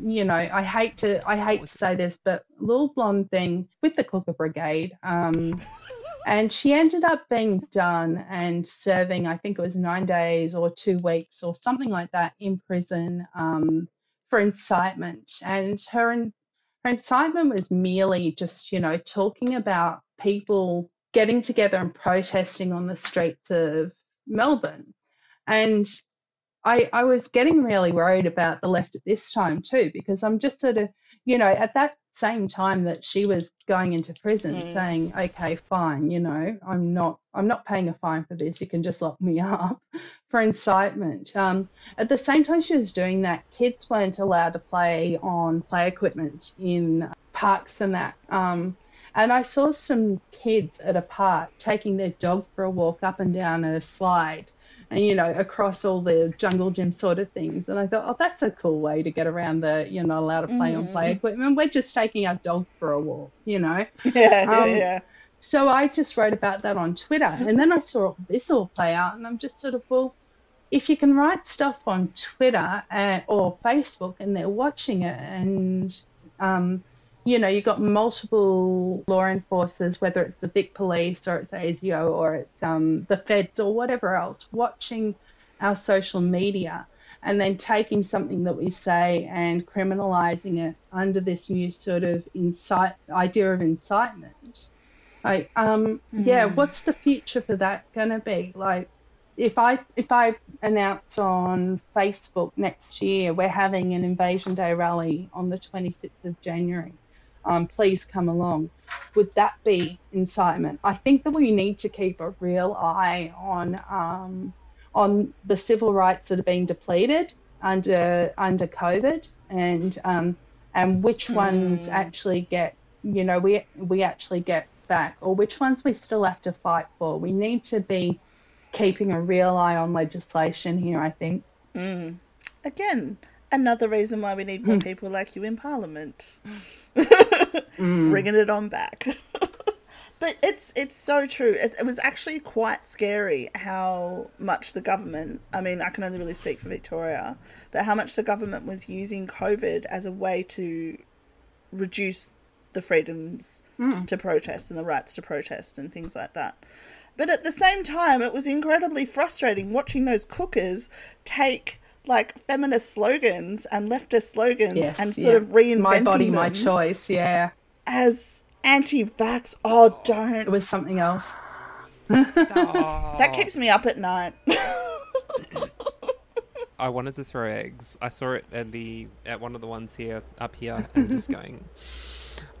you know, I hate to, I hate to say this, but little blonde thing with the Cooker Brigade. Um, and she ended up being done and serving, I think it was nine days or two weeks or something like that in prison um, for incitement. And her, in, her incitement was merely just, you know, talking about people getting together and protesting on the streets of Melbourne. And I, I was getting really worried about the left at this time too, because I'm just sort of, you know, at that same time that she was going into prison Mm. saying, okay, fine, you know, I'm not, I'm not paying a fine for this. You can just lock me up for incitement. Um, at the same time she was doing that, kids weren't allowed to play on play equipment in parks and that. Um, and I saw some kids at a park taking their dog for a walk up and down a slide and you know across all the jungle gym sort of things. And i thought oh that's a cool way to get around the you're not allowed to play on play equipment. We're just taking our dog for a walk you know? Yeah, yeah, Um, yeah. so i just wrote about that on twitter and then i saw this all play out and i'm just sort of well if you can write stuff on twitter uh, or facebook and they're watching it and um, you know, you've got multiple law enforcers, whether it's the big police or it's ASIO or it's um, the feds or whatever else, watching our social media and then taking something that we say and criminalizing it under this new sort of incite idea of incitement. Like, um, yeah, what's the future for that gonna be? Like, if I if I announce on Facebook next year we're having an Invasion Day rally on the 26th of January, um, please come along. Would that be incitement? I think that we need to keep a real eye on um, on the civil rights that are being depleted under under COVID, and um, and which ones actually get you know we we actually get back, or which ones we still have to fight for. We need to be keeping a real eye on legislation here. I think. Again, another reason why we Hmm. need more people like you in Parliament. Mm. Bringing it on back. but it's it's so true. It's, it was actually quite scary how much the government. I mean, I can only really speak for Victoria, but how much the government was using COVID as a way to reduce the freedoms mm. to protest and the rights to protest and things like that. But at the same time, it was incredibly frustrating watching those cookers take like feminist slogans and leftist slogans Yes, and sort yeah. of reinventing My body, my choice. Yeah, as anti-vax. Oh, don't. was something else. That keeps me up at night. I wanted to throw eggs. I saw it at the at one of the ones here up here, and just going.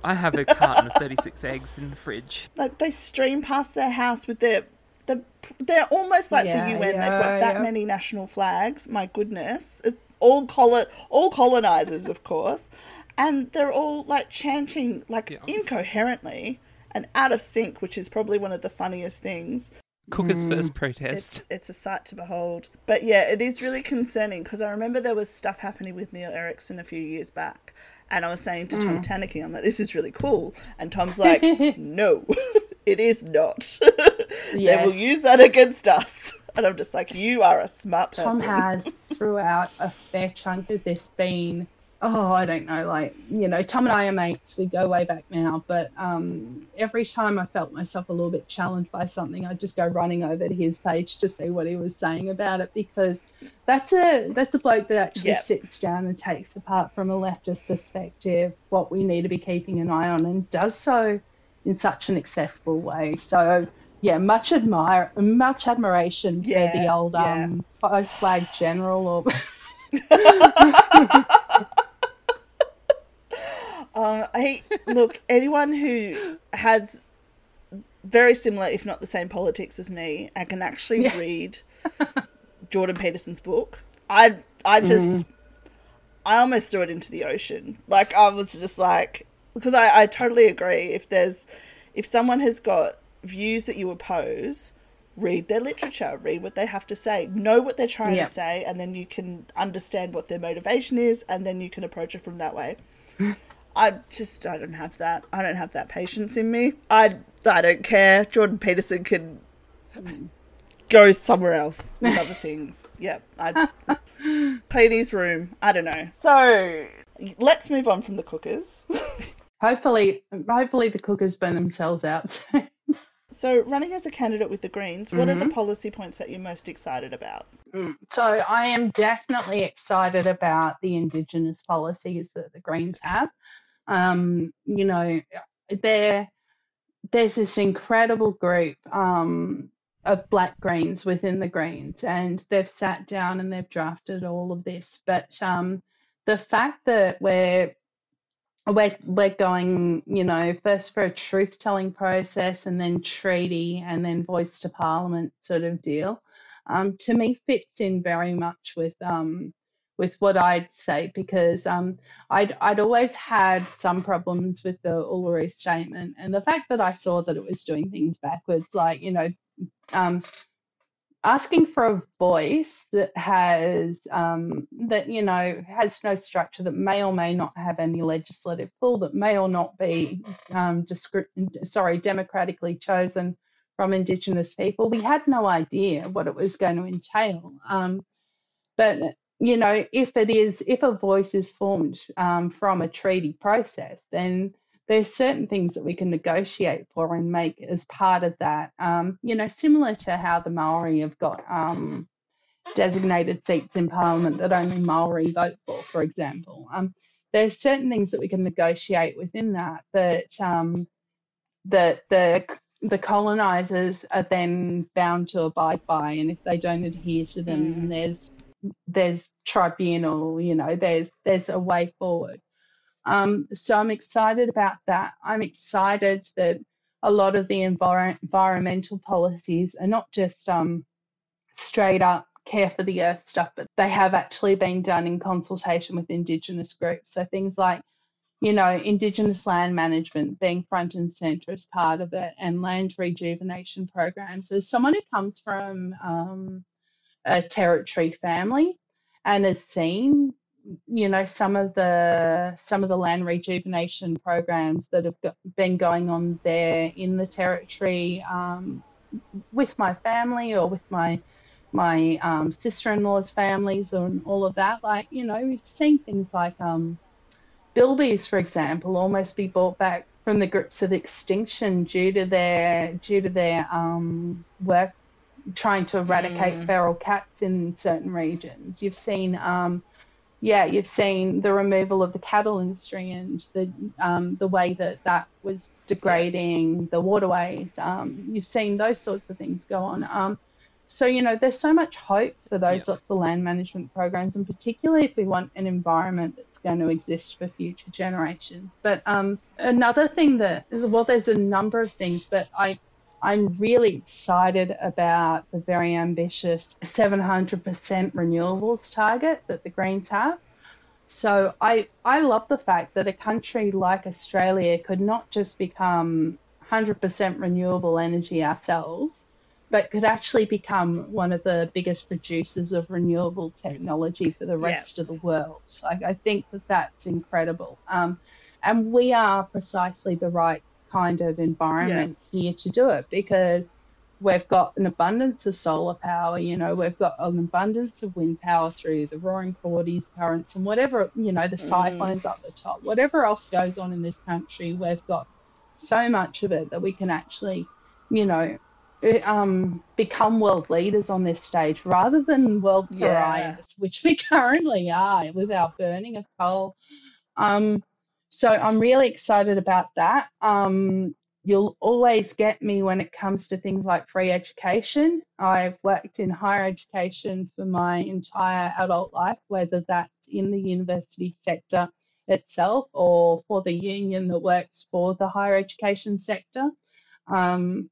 I have a carton of thirty six eggs in the fridge. like they stream past their house with their the they're almost like Yeah, the UN. They've got that yeah. many national flags. My goodness, it's all colo- all colonizers, of course, and they're all like chanting like Yeah. incoherently and out of sync, which is probably one of the funniest things. Cooker's hmm. first protest. it's a sight to behold. But yeah, it is really concerning because I remember there was stuff happening with Neil Erikson a few years back, and I was saying to Tom hmm. Tanuki, I'm like, "This is really cool," and Tom's like, "No, it is not. they will use that against us." And I'm just like, "You are a smart person." Tom has throughout a fair chunk of this been oh, I don't know, like, you know, Tom and I are mates. We go way back now. But um, every time I felt myself a little bit challenged by something, I'd just go running over to his page to see what he was saying about it because that's a that's a bloke that actually Yep. sits down and takes apart from a leftist perspective what we need to be keeping an eye on and does so in such an accessible way. So yeah, much admire much admiration for the old yeah. um five flag general or Uh, I look anyone who has very similar, if not the same politics as me, and can actually Yeah. read Jordan Peterson's book. I I just I almost threw it into the ocean. Like I was just like because I, I totally agree. If there's if someone has got views that you oppose, read their literature, read what they have to say, know what they're trying to say, and then you can understand what their motivation is, and then you can approach it from that way. I just I don't have that. I don't have that patience in me. I I don't care. Jordan Peterson can go somewhere else with other things. Yep. I his room. I don't know. So let's move on from the cookers. hopefully hopefully the cookers burn themselves out. So running as a candidate with the Greens, what are the policy points that you're most excited about? Mm. So I am definitely excited about the Indigenous policies that the Greens have. Um, you know, there there's this incredible group um, of Black Greens within the Greens, and they've sat down and they've drafted all of this. But um, the fact that we're we're we're going, you know, first for a truth telling process and then treaty and then voice to parliament sort of deal. Um, to me fits in very much with um, with what I'd say because um, I'd I'd always had some problems with the Uluru statement and the fact that I saw that it was doing things backwards, like you know, um, asking for a voice that has um, that you know has no structure that may or may not have any legislative pull that may or not be um, sorry democratically chosen from Indigenous people. We had no idea what it was going to entail. Um, but you know, if it is, if a voice is formed um, from a treaty process, then there's certain things that we can negotiate for and make as part of that. Um, you know, similar to how the Maori have got um, designated seats in Parliament that only Maori vote for, for example. Um, there's certain things that we can negotiate within that that um, that the the colonizers are then bound to abide by, and if they don't adhere to them, there's there's tribunal, you know, there's there's a way forward. Um, so I'm excited about that. I'm excited that a lot of the envir- environmental policies are not just um, straight up care for the earth stuff, but they have actually been done in consultation with Indigenous groups. So things like you know, Indigenous land management being front and centre as part of it, and land rejuvenation programs. As someone who comes from um, a territory family and has seen, you know, some of the some of the land rejuvenation programs that have got, been going on there in the territory um, with my family or with my my um, sister-in-law's families and all of that. Like, you know, we've seen things like um, bilbies, for example, almost be brought back from the grips of extinction due to their due to their um, work trying to eradicate feral cats in certain regions. You've seen, um, yeah, you've seen the removal of the cattle industry and the um, the way that that was degrading the waterways. Um, you've seen those sorts of things go on. Um, so, you know, there's so much hope for those Yeah. sorts of land management programs, and particularly if we want an environment that's going to exist for future generations. But um, another thing that, well, there's a number of things, but I, I'm really excited about the very ambitious 700% renewables target that the Greens have. So I, I love the fact that a country like Australia could not just become 100% renewable energy ourselves, but could actually become one of the biggest producers of renewable technology for the rest of the world. I, I think that that's incredible. Um, and we are precisely the right kind of environment here to do it because we've got an abundance of solar power, you know, we've got an abundance of wind power through the roaring 40s currents and whatever, you know, the cyclones up the top, whatever else goes on in this country, we've got so much of it that we can actually, you know, um, become world leaders on this stage rather than world Yeah. which we currently are with our burning of coal. Um, so I'm really excited about that. Um, you'll always get me when it comes to things like free education. I've worked in higher education for my entire adult life, whether that's in the university sector itself or for the union that works for the higher education sector. Um,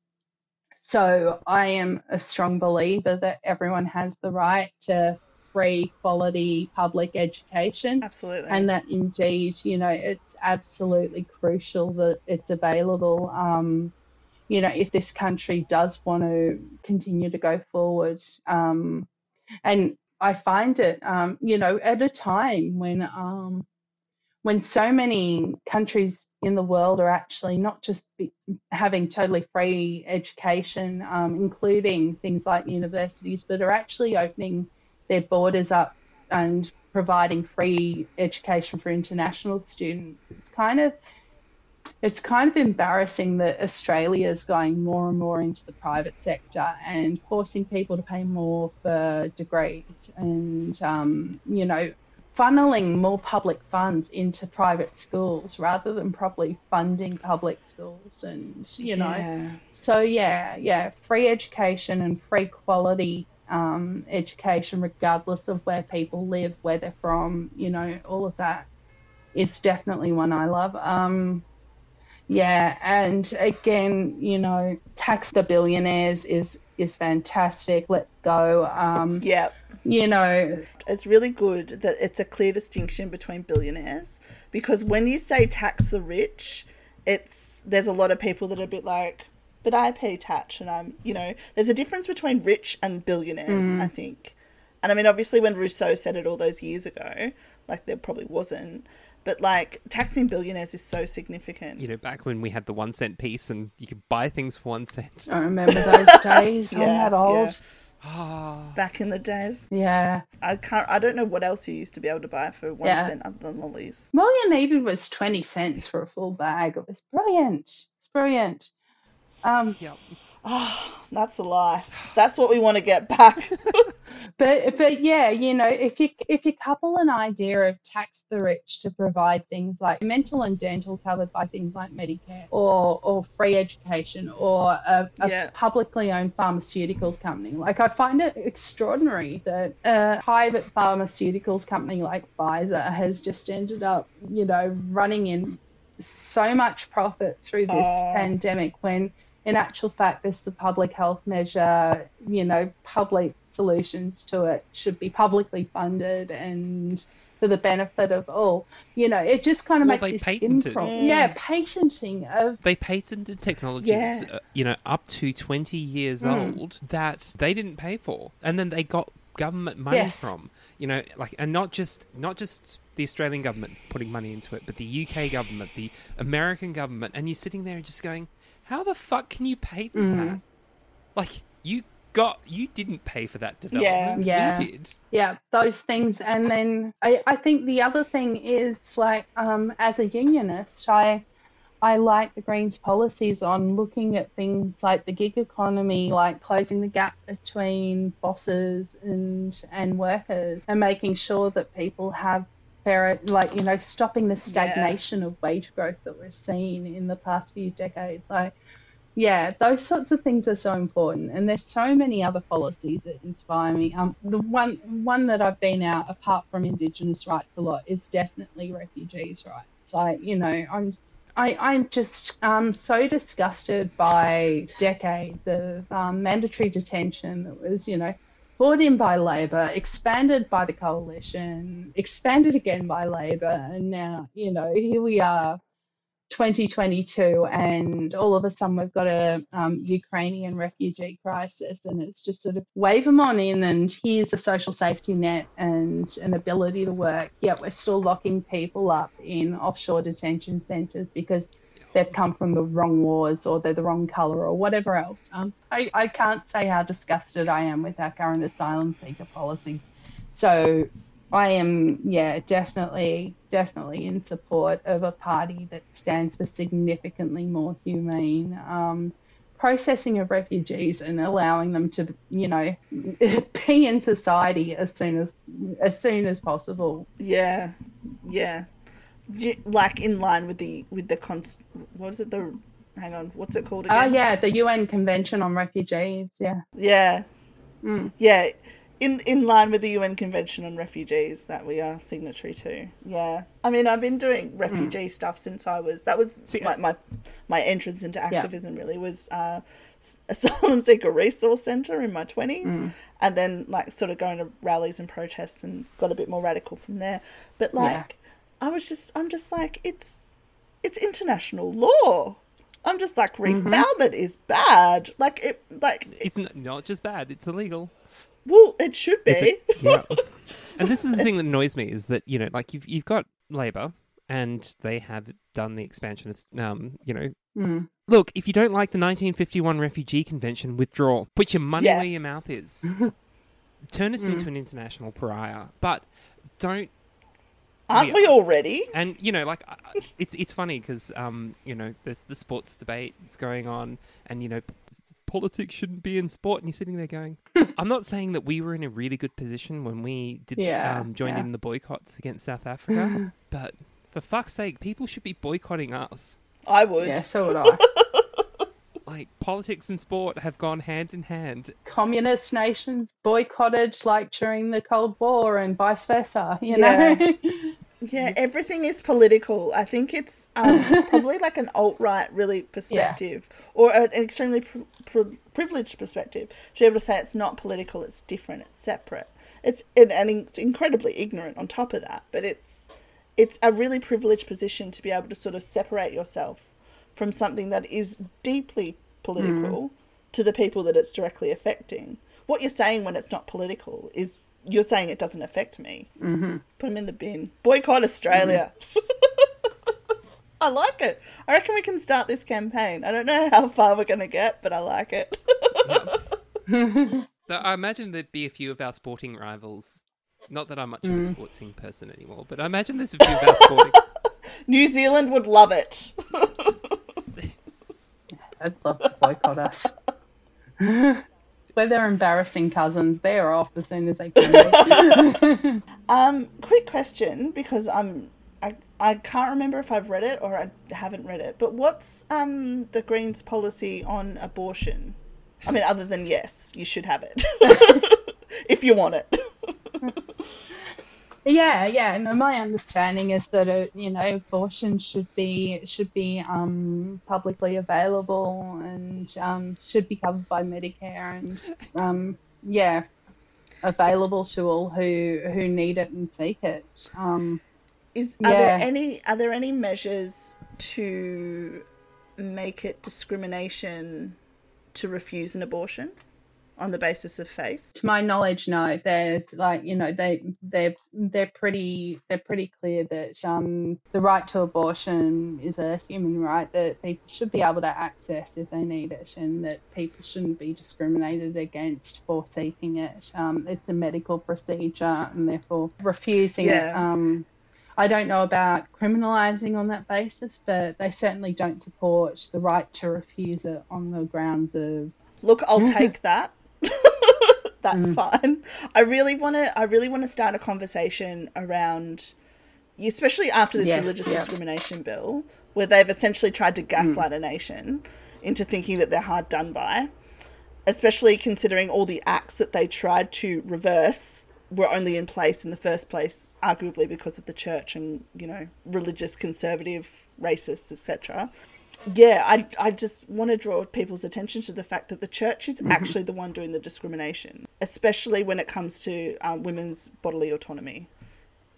so I am a strong believer that everyone has the right to free, quality public education Absolutely. and that indeed, you know, it's absolutely crucial that it's available. Um, you know, if this country does want to continue to go forward, um, and I find it, um, you know, at a time when um, when so many countries in the world are actually not just be, having totally free education, um, including things like universities, but are actually opening their borders up and providing free education for international students. It's kind of it's kind of embarrassing that Australia is going more and more into the private sector and forcing people to pay more for degrees and um, you know funneling more public funds into private schools rather than properly funding public schools and you know Yeah. so yeah yeah free education and free quality um, education regardless of where people live where they're from you know all of that is definitely one i love. Um, yeah and again you know tax the billionaires is is fantastic. Let's go. Um, Yeah. you know It's really good that it's a clear distinction between billionaires because when you say tax the rich, it's there's a lot of people that are a bit like, but I pay tax and I'm, you know, there's a difference between rich and billionaires, I think. And I mean, obviously, when Rousseau said it all those years ago, like there probably wasn't, but like taxing billionaires is so significant. You know, back when we had the one cent piece and you could buy things for one cent. i remember those days i'm Yeah, that old Ah, Back in the days, yeah. I can't. I don't know what else you used to be able to buy for one Yeah. cent other than lollies. All you needed was 20 cents for a full bag. It was brilliant. It's brilliant. Um, yep. That's a lie. That's what we want to get back. but but yeah, you know, if you if you couple an idea of tax the rich to provide things like mental and dental covered by things like Medicare or or free education or a, a Yeah. publicly owned pharmaceuticals company, like I find it extraordinary that a private pharmaceuticals company like Pfizer has just ended up, you know, running in so much profit through this Oh. pandemic when in actual fact this is a public health measure you know public solutions to it should be publicly funded and for the benefit of all you know it just kind of Well, makes they your skin crawl yeah patenting of They patented technologies, Yeah. uh, you know, up to 20 years Mm. old that they didn't pay for. And then they got government money Yes. from, you know, like, and not just, not just the Australian government putting money into it, but the UK government, the American government. And you're sitting there and just going, how the fuck can you patent Mm. that? Like, you got, you didn't pay for that development. Yeah. We did. yeah those things and then I, I think the other thing is like um, as a unionist i i like the greens policies on looking at things like the gig economy like closing the gap between bosses and and workers and making sure that people have fair like you know stopping the stagnation of wage growth that we're seeing in the past few decades like yeah, those sorts of things are so important, and there's so many other policies that inspire me. Um, the one one that I've been out apart from Indigenous rights a lot is definitely refugees' rights. Like you know, I'm I, I'm just um, so disgusted by decades of um, mandatory detention that was you know brought in by Labor, expanded by the coalition, expanded again by Labor, and now you know here we are 2022 and all of a sudden we've got a um, Ukrainian refugee crisis and it's just sort of wave them on in and here's a social safety net and an ability to work. Yet we're still locking people up in offshore detention centres because they've come from the wrong wars or they're the wrong colour or whatever else. Um, I, I can't say how disgusted I am with our current asylum seeker policies. So I am, yeah, definitely, definitely in support of a party that stands for significantly more humane um, processing of refugees and allowing them to, you know, be in society as soon as as soon as possible. Yeah, yeah, like in line with the with the cons. What is it? The hang on, what's it called oh, again? Oh yeah, the UN Convention on Refugees. Yeah. Yeah. Mm. Yeah in in line with the UN Convention on Refugees that we are signatory to. Yeah, I mean, I've been doing refugee mm. stuff since I was. That was See, like my my entrance into activism. Yeah. Really was uh, asylum seeker resource center in my twenties, mm. and then like sort of going to rallies and protests and got a bit more radical from there. But like, yeah. I was just, I'm just like, it's it's international law. I'm just like refoulement mm-hmm. is bad. Like it, like it's not just bad; it's illegal. Well, it should be. A, yeah. and this is the thing that annoys me is that you know, like you've you've got Labor, and they have done the expansion of, um, you know. Mm. Look, if you don't like the 1951 Refugee Convention, withdraw. Put your money yeah. where your mouth is. Turn us mm. into an international pariah, but don't aren't we, we already? And you know, like it's it's funny because um, you know, there's the sports debate that's going on, and you know, politics shouldn't be in sport, and you're sitting there going, I'm not saying that we were in a really good position when we did yeah, um, joined yeah. in the boycotts against South Africa, but for fuck's sake, people should be boycotting us. I would. Yeah, so would I. like politics and sport have gone hand in hand. Communist nations boycotted like during the Cold War and vice versa, you yeah. know? Yeah, everything is political. I think it's um, probably like an alt right really perspective, yeah. or an extremely pr- pr- privileged perspective to be able to say it's not political, it's different, it's separate. It's and, and it's incredibly ignorant on top of that, but it's it's a really privileged position to be able to sort of separate yourself from something that is deeply political mm. to the people that it's directly affecting. What you're saying when it's not political is you're saying it doesn't affect me. Mm-hmm. Put them in the bin. Boycott Australia. Mm-hmm. I like it. I reckon we can start this campaign. I don't know how far we're going to get, but I like it. so I imagine there'd be a few of our sporting rivals. Not that I'm much mm. of a mm. sportsing person anymore, but I imagine there's a few of our sporting. New Zealand would love it. I'd love to boycott us where they're embarrassing cousins, they're off as soon as they can. um, quick question because I'm I, I can't remember if I've read it or I haven't read it. But what's um the Greens' policy on abortion? I mean, other than yes, you should have it if you want it. Yeah, yeah. No, my understanding is that uh, you know abortion should be should be um, publicly available and um, should be covered by Medicare and um, yeah, available to all who who need it and seek it. Um, is are yeah. there any are there any measures to make it discrimination to refuse an abortion? On the basis of faith? To my knowledge, no. There's like you know they they're they're pretty they're pretty clear that um, the right to abortion is a human right that people should be able to access if they need it, and that people shouldn't be discriminated against for seeking it. Um, it's a medical procedure, and therefore refusing yeah. it. Um, I don't know about criminalising on that basis, but they certainly don't support the right to refuse it on the grounds of. Look, I'll take that that's mm. fine. I really want to. I really want to start a conversation around, especially after this yes, religious yeah. discrimination bill, where they've essentially tried to gaslight mm. a nation into thinking that they're hard done by. Especially considering all the acts that they tried to reverse were only in place in the first place, arguably because of the church and you know religious conservative racists, etc yeah, I, I just want to draw people's attention to the fact that the church is mm-hmm. actually the one doing the discrimination, especially when it comes to um, women's bodily autonomy.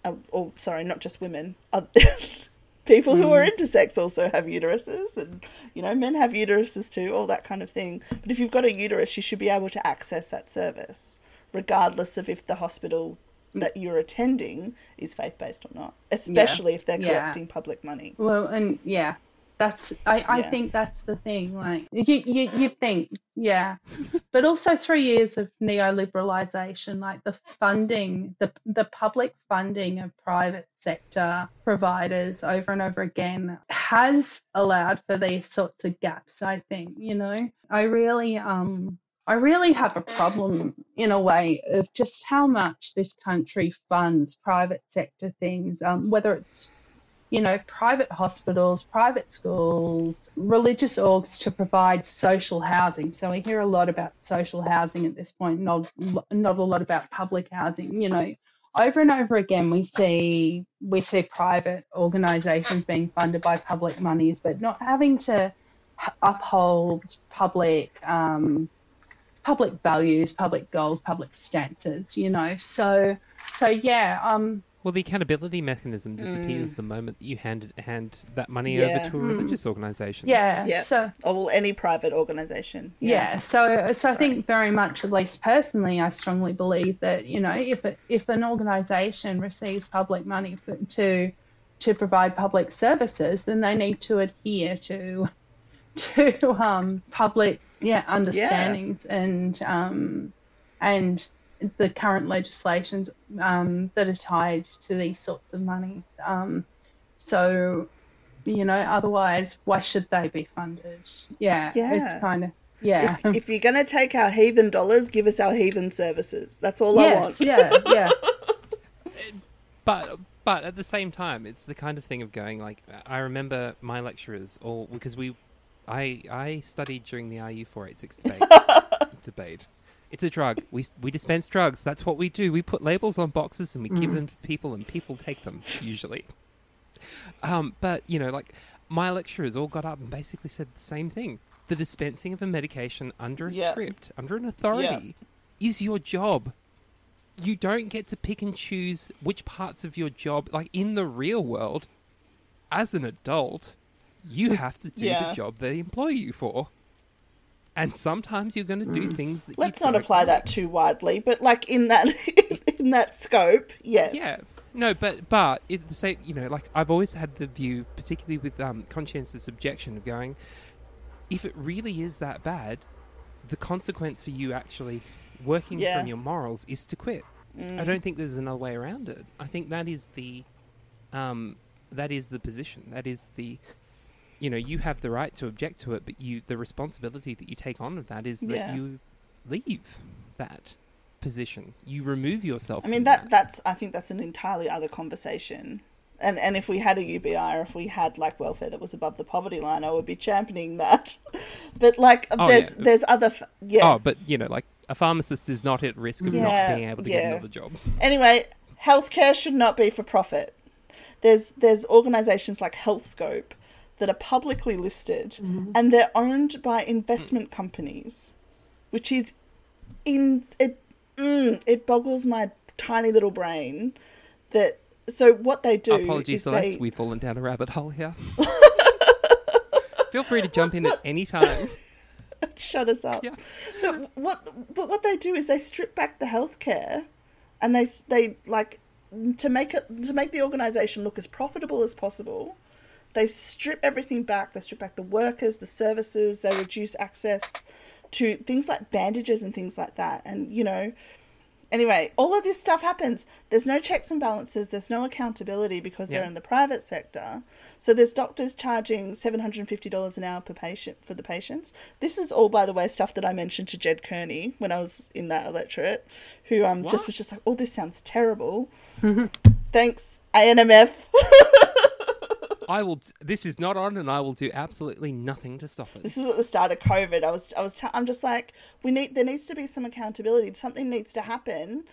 Uh, or, sorry, not just women. Uh, people who are mm. intersex also have uteruses, and, you know, men have uteruses too, all that kind of thing. But if you've got a uterus, you should be able to access that service, regardless of if the hospital mm. that you're attending is faith based or not, especially yeah. if they're collecting yeah. public money. Well, and yeah, That's I, I Yeah. think that's the thing. Like you, you you think, yeah. But also three years of neoliberalization, like the funding, the the public funding of private sector providers over and over again has allowed for these sorts of gaps, I think, you know. I really um I really have a problem in a way of just how much this country funds private sector things, um, whether it's you know, private hospitals, private schools, religious orgs to provide social housing. So we hear a lot about social housing at this point, not not a lot about public housing. You know, over and over again we see we see private organisations being funded by public monies, but not having to uphold public um, public values, public goals, public stances. You know, so so yeah, um. Well, the accountability mechanism disappears the moment that you hand hand that money Yeah. over to a religious organisation. Yeah, Yeah. so Or well, any private organisation. Yeah, so so I think very much, at least personally, I strongly believe that you know if it, if an organisation receives public money for, to to provide public services, then they need to adhere to to um, public yeah understandings and um, and the current legislations um, that are tied to these sorts of monies. Um, so you know, otherwise, why should they be funded? Yeah, Yeah. it's kind of yeah. If, if you're going to take our heathen dollars, give us our heathen services. That's all yes, I want. yeah, yeah. But but at the same time, it's the kind of thing of going like I remember my lecturers, or because we, I I studied during the RU four eight six debate. debate. It's a drug. We we dispense drugs. That's what we do. We put labels on boxes and we give them to people, and people take them usually. Um, but you know, like my lecturers all got up and basically said the same thing. The dispensing of a medication under a Yeah. script, under an authority, is your job. You don't get to pick and choose which parts of your job, like in the real world, as an adult, you have to do Yeah. the job they employ you for. And sometimes you're going to do things that Let's not apply like. that too widely, but like in that in that scope, yes. Yeah. No, but but it, the same, you know, like I've always had the view, particularly with um, conscientious objection, of going, if it really is that bad, the consequence for you actually working Yeah. Mm. from your morals is to quit. I don't think there's another way around it. I think that is the, um, that is the position. That is the, you know, you have the right to object to it, but you the responsibility that you take on of that is that Yeah. you leave that position. You remove yourself. I mean from that that's I think that's an entirely other conversation. And and if we had a UBI or if we had like welfare that was above the poverty line, I would be championing that. But like Oh, there's yeah. there's other f- yeah. Oh, but you know, like a pharmacist is not at risk of Yeah, not being able to get another job. Anyway, healthcare should not be for profit. There's there's organisations like HealthScope that are publicly listed and they're owned by investment companies, which is in it. Mm, it boggles my tiny little brain that. So what they do Apologies, Celeste. they We've fallen down a rabbit hole here. Feel free to jump in at any time. shut us up. Yeah. But what but what they do is they strip back the healthcare, and they they like to make it to make the organization look as profitable as possible. They strip everything back. They strip back the workers, the services. They reduce access to things like bandages and things like that. And you know, anyway, all of this stuff happens. There's no checks and balances. There's no accountability because they're in the private sector. So there's doctors charging seven hundred and fifty dollars an hour per patient for the patients. This is all, by the way, stuff that I mentioned to Ged Kearney when I was in that electorate, who um just was just like, "Oh, this sounds terrible." Thanks, ANMF. I will. T- this is not on, and I will do absolutely nothing to stop it. this is at the start of COVID. I was, I was, i I'm just like, we need, there needs to be some accountability. Something needs to happen.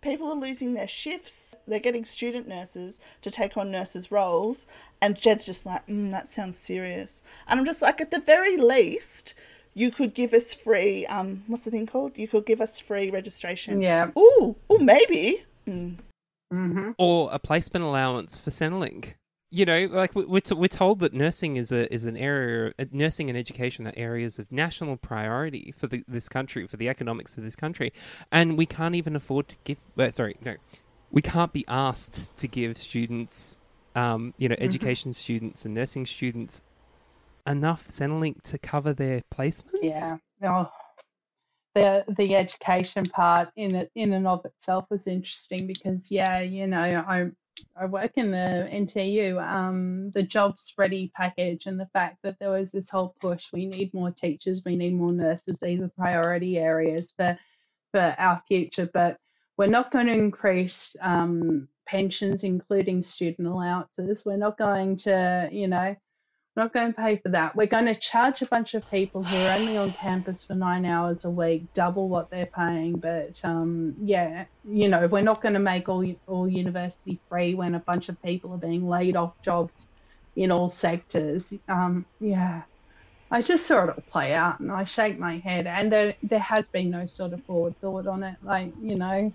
People are losing their shifts. They're getting student nurses to take on nurses' roles, and Ged's just like, mm, that sounds serious. And I'm just like, at the very least, you could give us free. Um, what's the thing called? You could give us free registration. Yeah. Ooh, ooh, maybe. mm. Mm. hmm Or a placement allowance for Centrelink. You know, like we- we're, t- we're told that nursing is a is an area, uh, nursing and education are areas of national priority for the, this country, for the economics of this country, and we can't even afford to give. Uh, sorry, no, we can't be asked to give students, um, you know, education students and nursing students, enough Centrelink to cover their placements? Yeah. Oh, the the education part in it in and of itself was interesting because yeah, you know, I I work in the NTEU, um, the jobs ready package and the fact that there was this whole push, we need more teachers, we need more nurses, these are priority areas for for our future, but we're not going to increase um, pensions, including student allowances. We're not going to, you know, not going to pay for that. We're going to charge a bunch of people who are only on campus for nine hours a week double what they're paying. But um, yeah, you know, we're not going to make all all university free when a bunch of people are being laid off jobs in all sectors. Um, yeah, I just saw it all play out, and I shake my head. And there there has been no sort of forward thought on it. Like you know,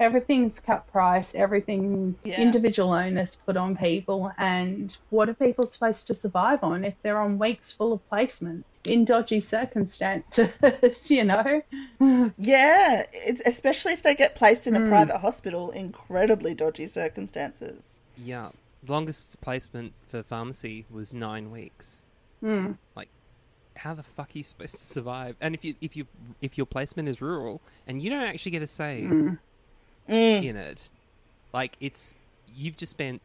everything's cut price, everything's Yeah. individual onus put on people, and what are people supposed to survive on if they're on weeks full of placements in dodgy circumstances? you know, Yeah, it's especially if they get placed in a Mm. private hospital, incredibly dodgy circumstances. Yeah. Longest placement for pharmacy was nine weeks. Mm. How the fuck are you supposed to survive? And if you if you if your placement is rural and you don't actually get a say Mm. Mm. in it, like it's you've just spent.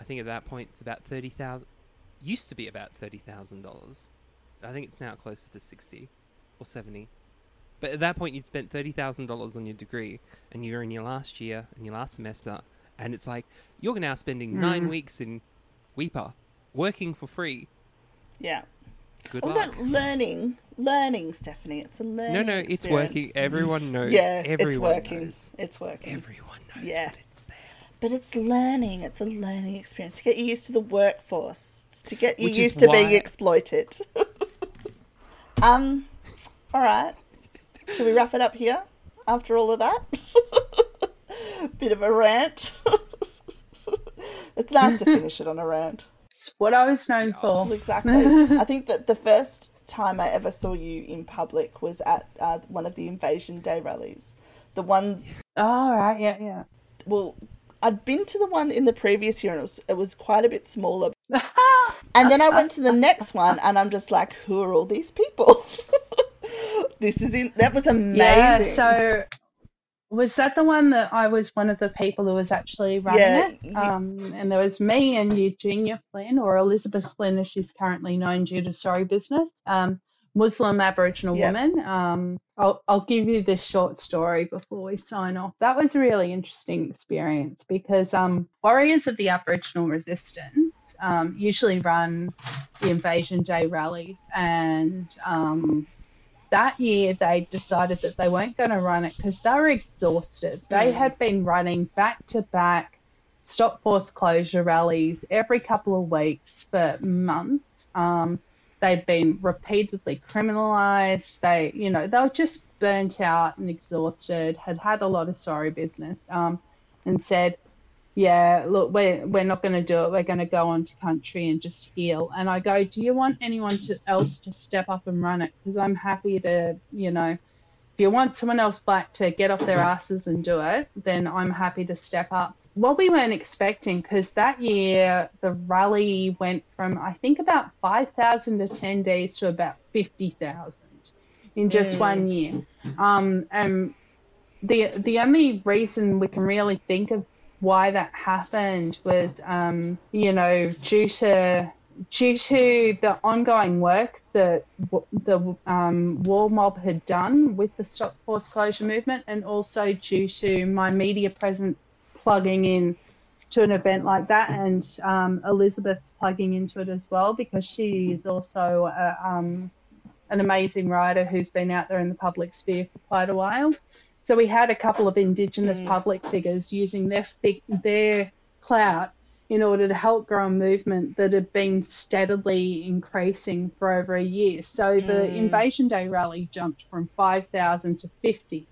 I think at that point it's about thirty thousand. Used to be about thirty thousand dollars. I think it's now closer to sixty or seventy. But at that point, you'd spent thirty thousand dollars on your degree, and you're in your last year and your last semester, and it's like you're now spending nine Mm. weeks in Weipa, working for free. Yeah. Good Well, luck. learning, learning, Stephanie. It's a learning. No, no, it's working. Everyone knows. Yeah, everyone it's working. knows. It's working. Everyone knows, Yeah. but it's there. But it's learning. It's a learning experience to get you used to the workforce, It's to get you Which used to being exploited. um, all right. Should we wrap it up here after all of that? Bit of a rant. it's nice to finish it on a rant. it's what I was known Yeah. for. Exactly. I think that the first time I ever saw you in public was at uh, one of the Invasion Day rallies. The one, All right, yeah, yeah. well, I'd been to the one in the previous year and it was, it was quite a bit smaller. And then I went to the next one and I'm just like, who are all these people? this is in, that was amazing. Yeah, so was that the one that I was one of the people who was actually running Yeah, it? Um, and there was me and Eugenia Flynn, or Elizabeth Flynn as she's currently known due to Sorry Business, um, Muslim Aboriginal Yeah. woman. Um, I'll, I'll give you this short story before we sign off. That was a really interesting experience because um, warriors of the Aboriginal resistance um, usually run the Invasion Day rallies and um, that year they decided that they weren't going to run it because they were exhausted. They Mm. had been running back to back stop force closure rallies every couple of weeks for months. Um, they'd been repeatedly criminalized. They, you know, they were just burnt out and exhausted, had had a lot of sorry business, um, and said, yeah, look, we're, we're not going to do it. We're going to go on to country and just heal. And I go, do you want anyone to, else to step up and run it? Because I'm happy to, you know, if you want someone else black to get off their asses and do it, then I'm happy to step up. What we weren't expecting, because that year the rally went from, I think, about 5,000 attendees to about 50,000 in just Mm. one year. Um, and the the only reason we can really think of why that happened was, um, you know, due to due to the ongoing work that the um, War Mob had done with the Stop Force Closure movement, and also due to my media presence plugging in to an event like that, and um, Elizabeth's plugging into it as well because she is also a, um, an amazing writer who's been out there in the public sphere for quite a while. So we had a couple of Indigenous Mm. public figures using their their clout in order to help grow a movement that had been steadily increasing for over a year. So the Mm. Invasion Day rally jumped from 5,000 to 50.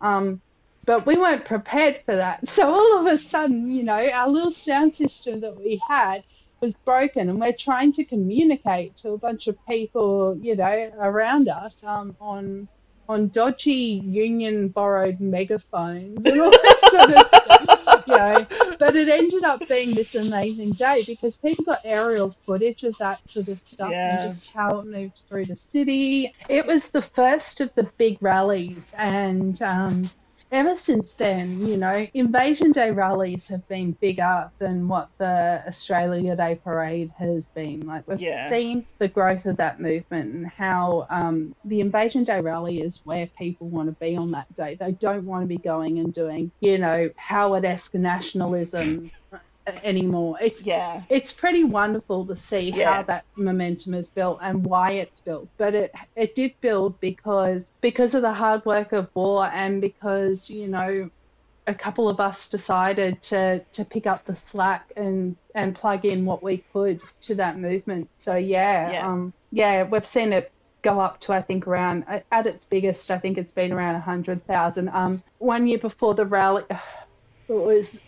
Um, but we weren't prepared for that. So all of a sudden, you know, our little sound system that we had was broken, and we're trying to communicate to a bunch of people, you know, around us um, on on dodgy union borrowed megaphones and all that sort of stuff. you know, but it ended up being this amazing day because people got aerial footage of that sort of stuff Yeah. and just how it moved through the city. It was the first of the big rallies, and um, ever since then, you know, Invasion Day rallies have been bigger than what the Australia Day parade has been. Like we've Yeah. seen the growth of that movement and how um, the Invasion Day rally is where people want to be on that day. They don't want to be going and doing, you know, Howard-esque nationalism anymore. It's Yeah. it's pretty wonderful to see Yeah. how that momentum is built and why it's built. But it it did build because because of the hard work of war and because you know a couple of us decided to to pick up the slack and and plug in what we could to that movement. So yeah, Yeah. um, yeah, we've seen it go up to I think around at its biggest. I think it's been around a hundred thousand. Um, one year before the rally, it was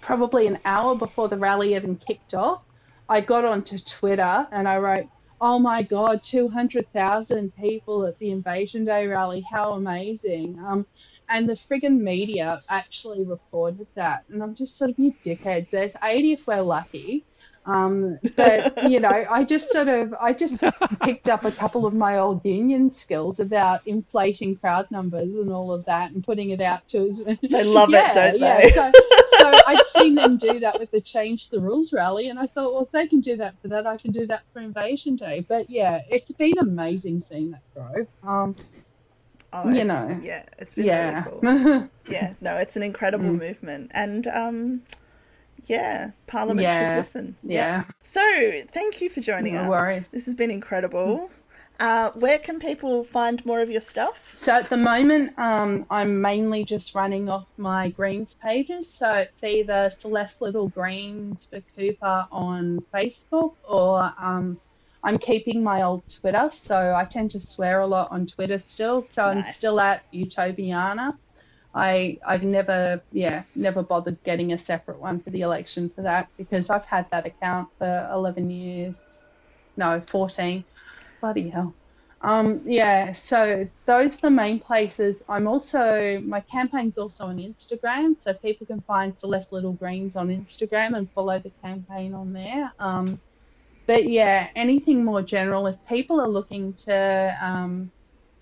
probably an hour before the rally even kicked off, I got onto Twitter and I wrote, Oh my God, 200,000 people at the Invasion Day rally. How amazing. Um, and the friggin' media actually reported that. And I'm just sort of, you dickheads, there's 80 if we're lucky. Um, but, you know, I just sort of, I just picked up a couple of my old union skills about inflating crowd numbers and all of that and putting it out to as They love it, don't yeah. they? So, so I'd seen them do that with the Change the Rules rally, and I thought, well, if they can do that for that, I can do that for Invasion Day. But yeah, it's been amazing seeing that grow. Um, Oh, You know. Yeah, it's been yeah. really cool. Yeah, no, it's an incredible Mm. movement. And um yeah, Parliament Yeah. should listen. yeah. So, thank you for joining No us. worries. This has been incredible. Uh, where can people find more of your stuff? So at the moment, um, I'm mainly just running off my greens pages. So it's either Celeste Liddle Greens for Cooper on Facebook or um, I'm keeping my old Twitter. So I tend to swear a lot on Twitter still. So I'm still at Utopiana. I I've never yeah never bothered getting a separate one for the election for that because I've had that account for 11 years, no 14, bloody hell. Um, yeah, so those are the main places. I'm also my campaign's also on Instagram, so people can find Celeste Liddle Greens on Instagram and follow the campaign on there. Um, but yeah, anything more general, if people are looking to um,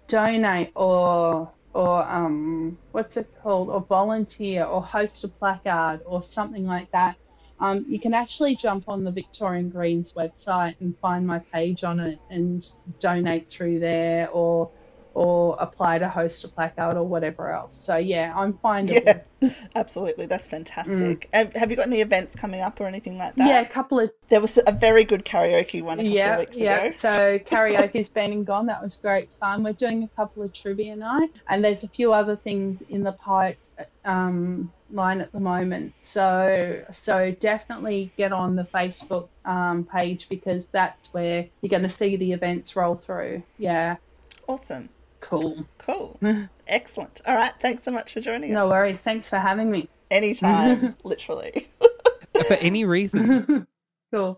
donate or or um, what's it called, or volunteer or host a placard or something like that, um, you can actually jump on the Victorian Greens website and find my page on it and donate through there or or apply to host a placard or whatever else. So yeah, I'm findable. Yeah, absolutely. That's fantastic. Have, have you got any events coming up or anything like that? Mm. Yeah, a couple of There was a very good karaoke one a couple yeah, of weeks yeah. ago. So karaoke's been and gone. That was great fun. We're doing a couple of trivia night, and there's a few other things in the pipe um, line at the moment. So so definitely get on the Facebook um, page because that's where you're going to see the events roll through. Yeah, Awesome. Cool. Cool. Excellent. All right. Thanks so much for joining No us. worries. Thanks for having me. Anytime, literally. For any reason. cool.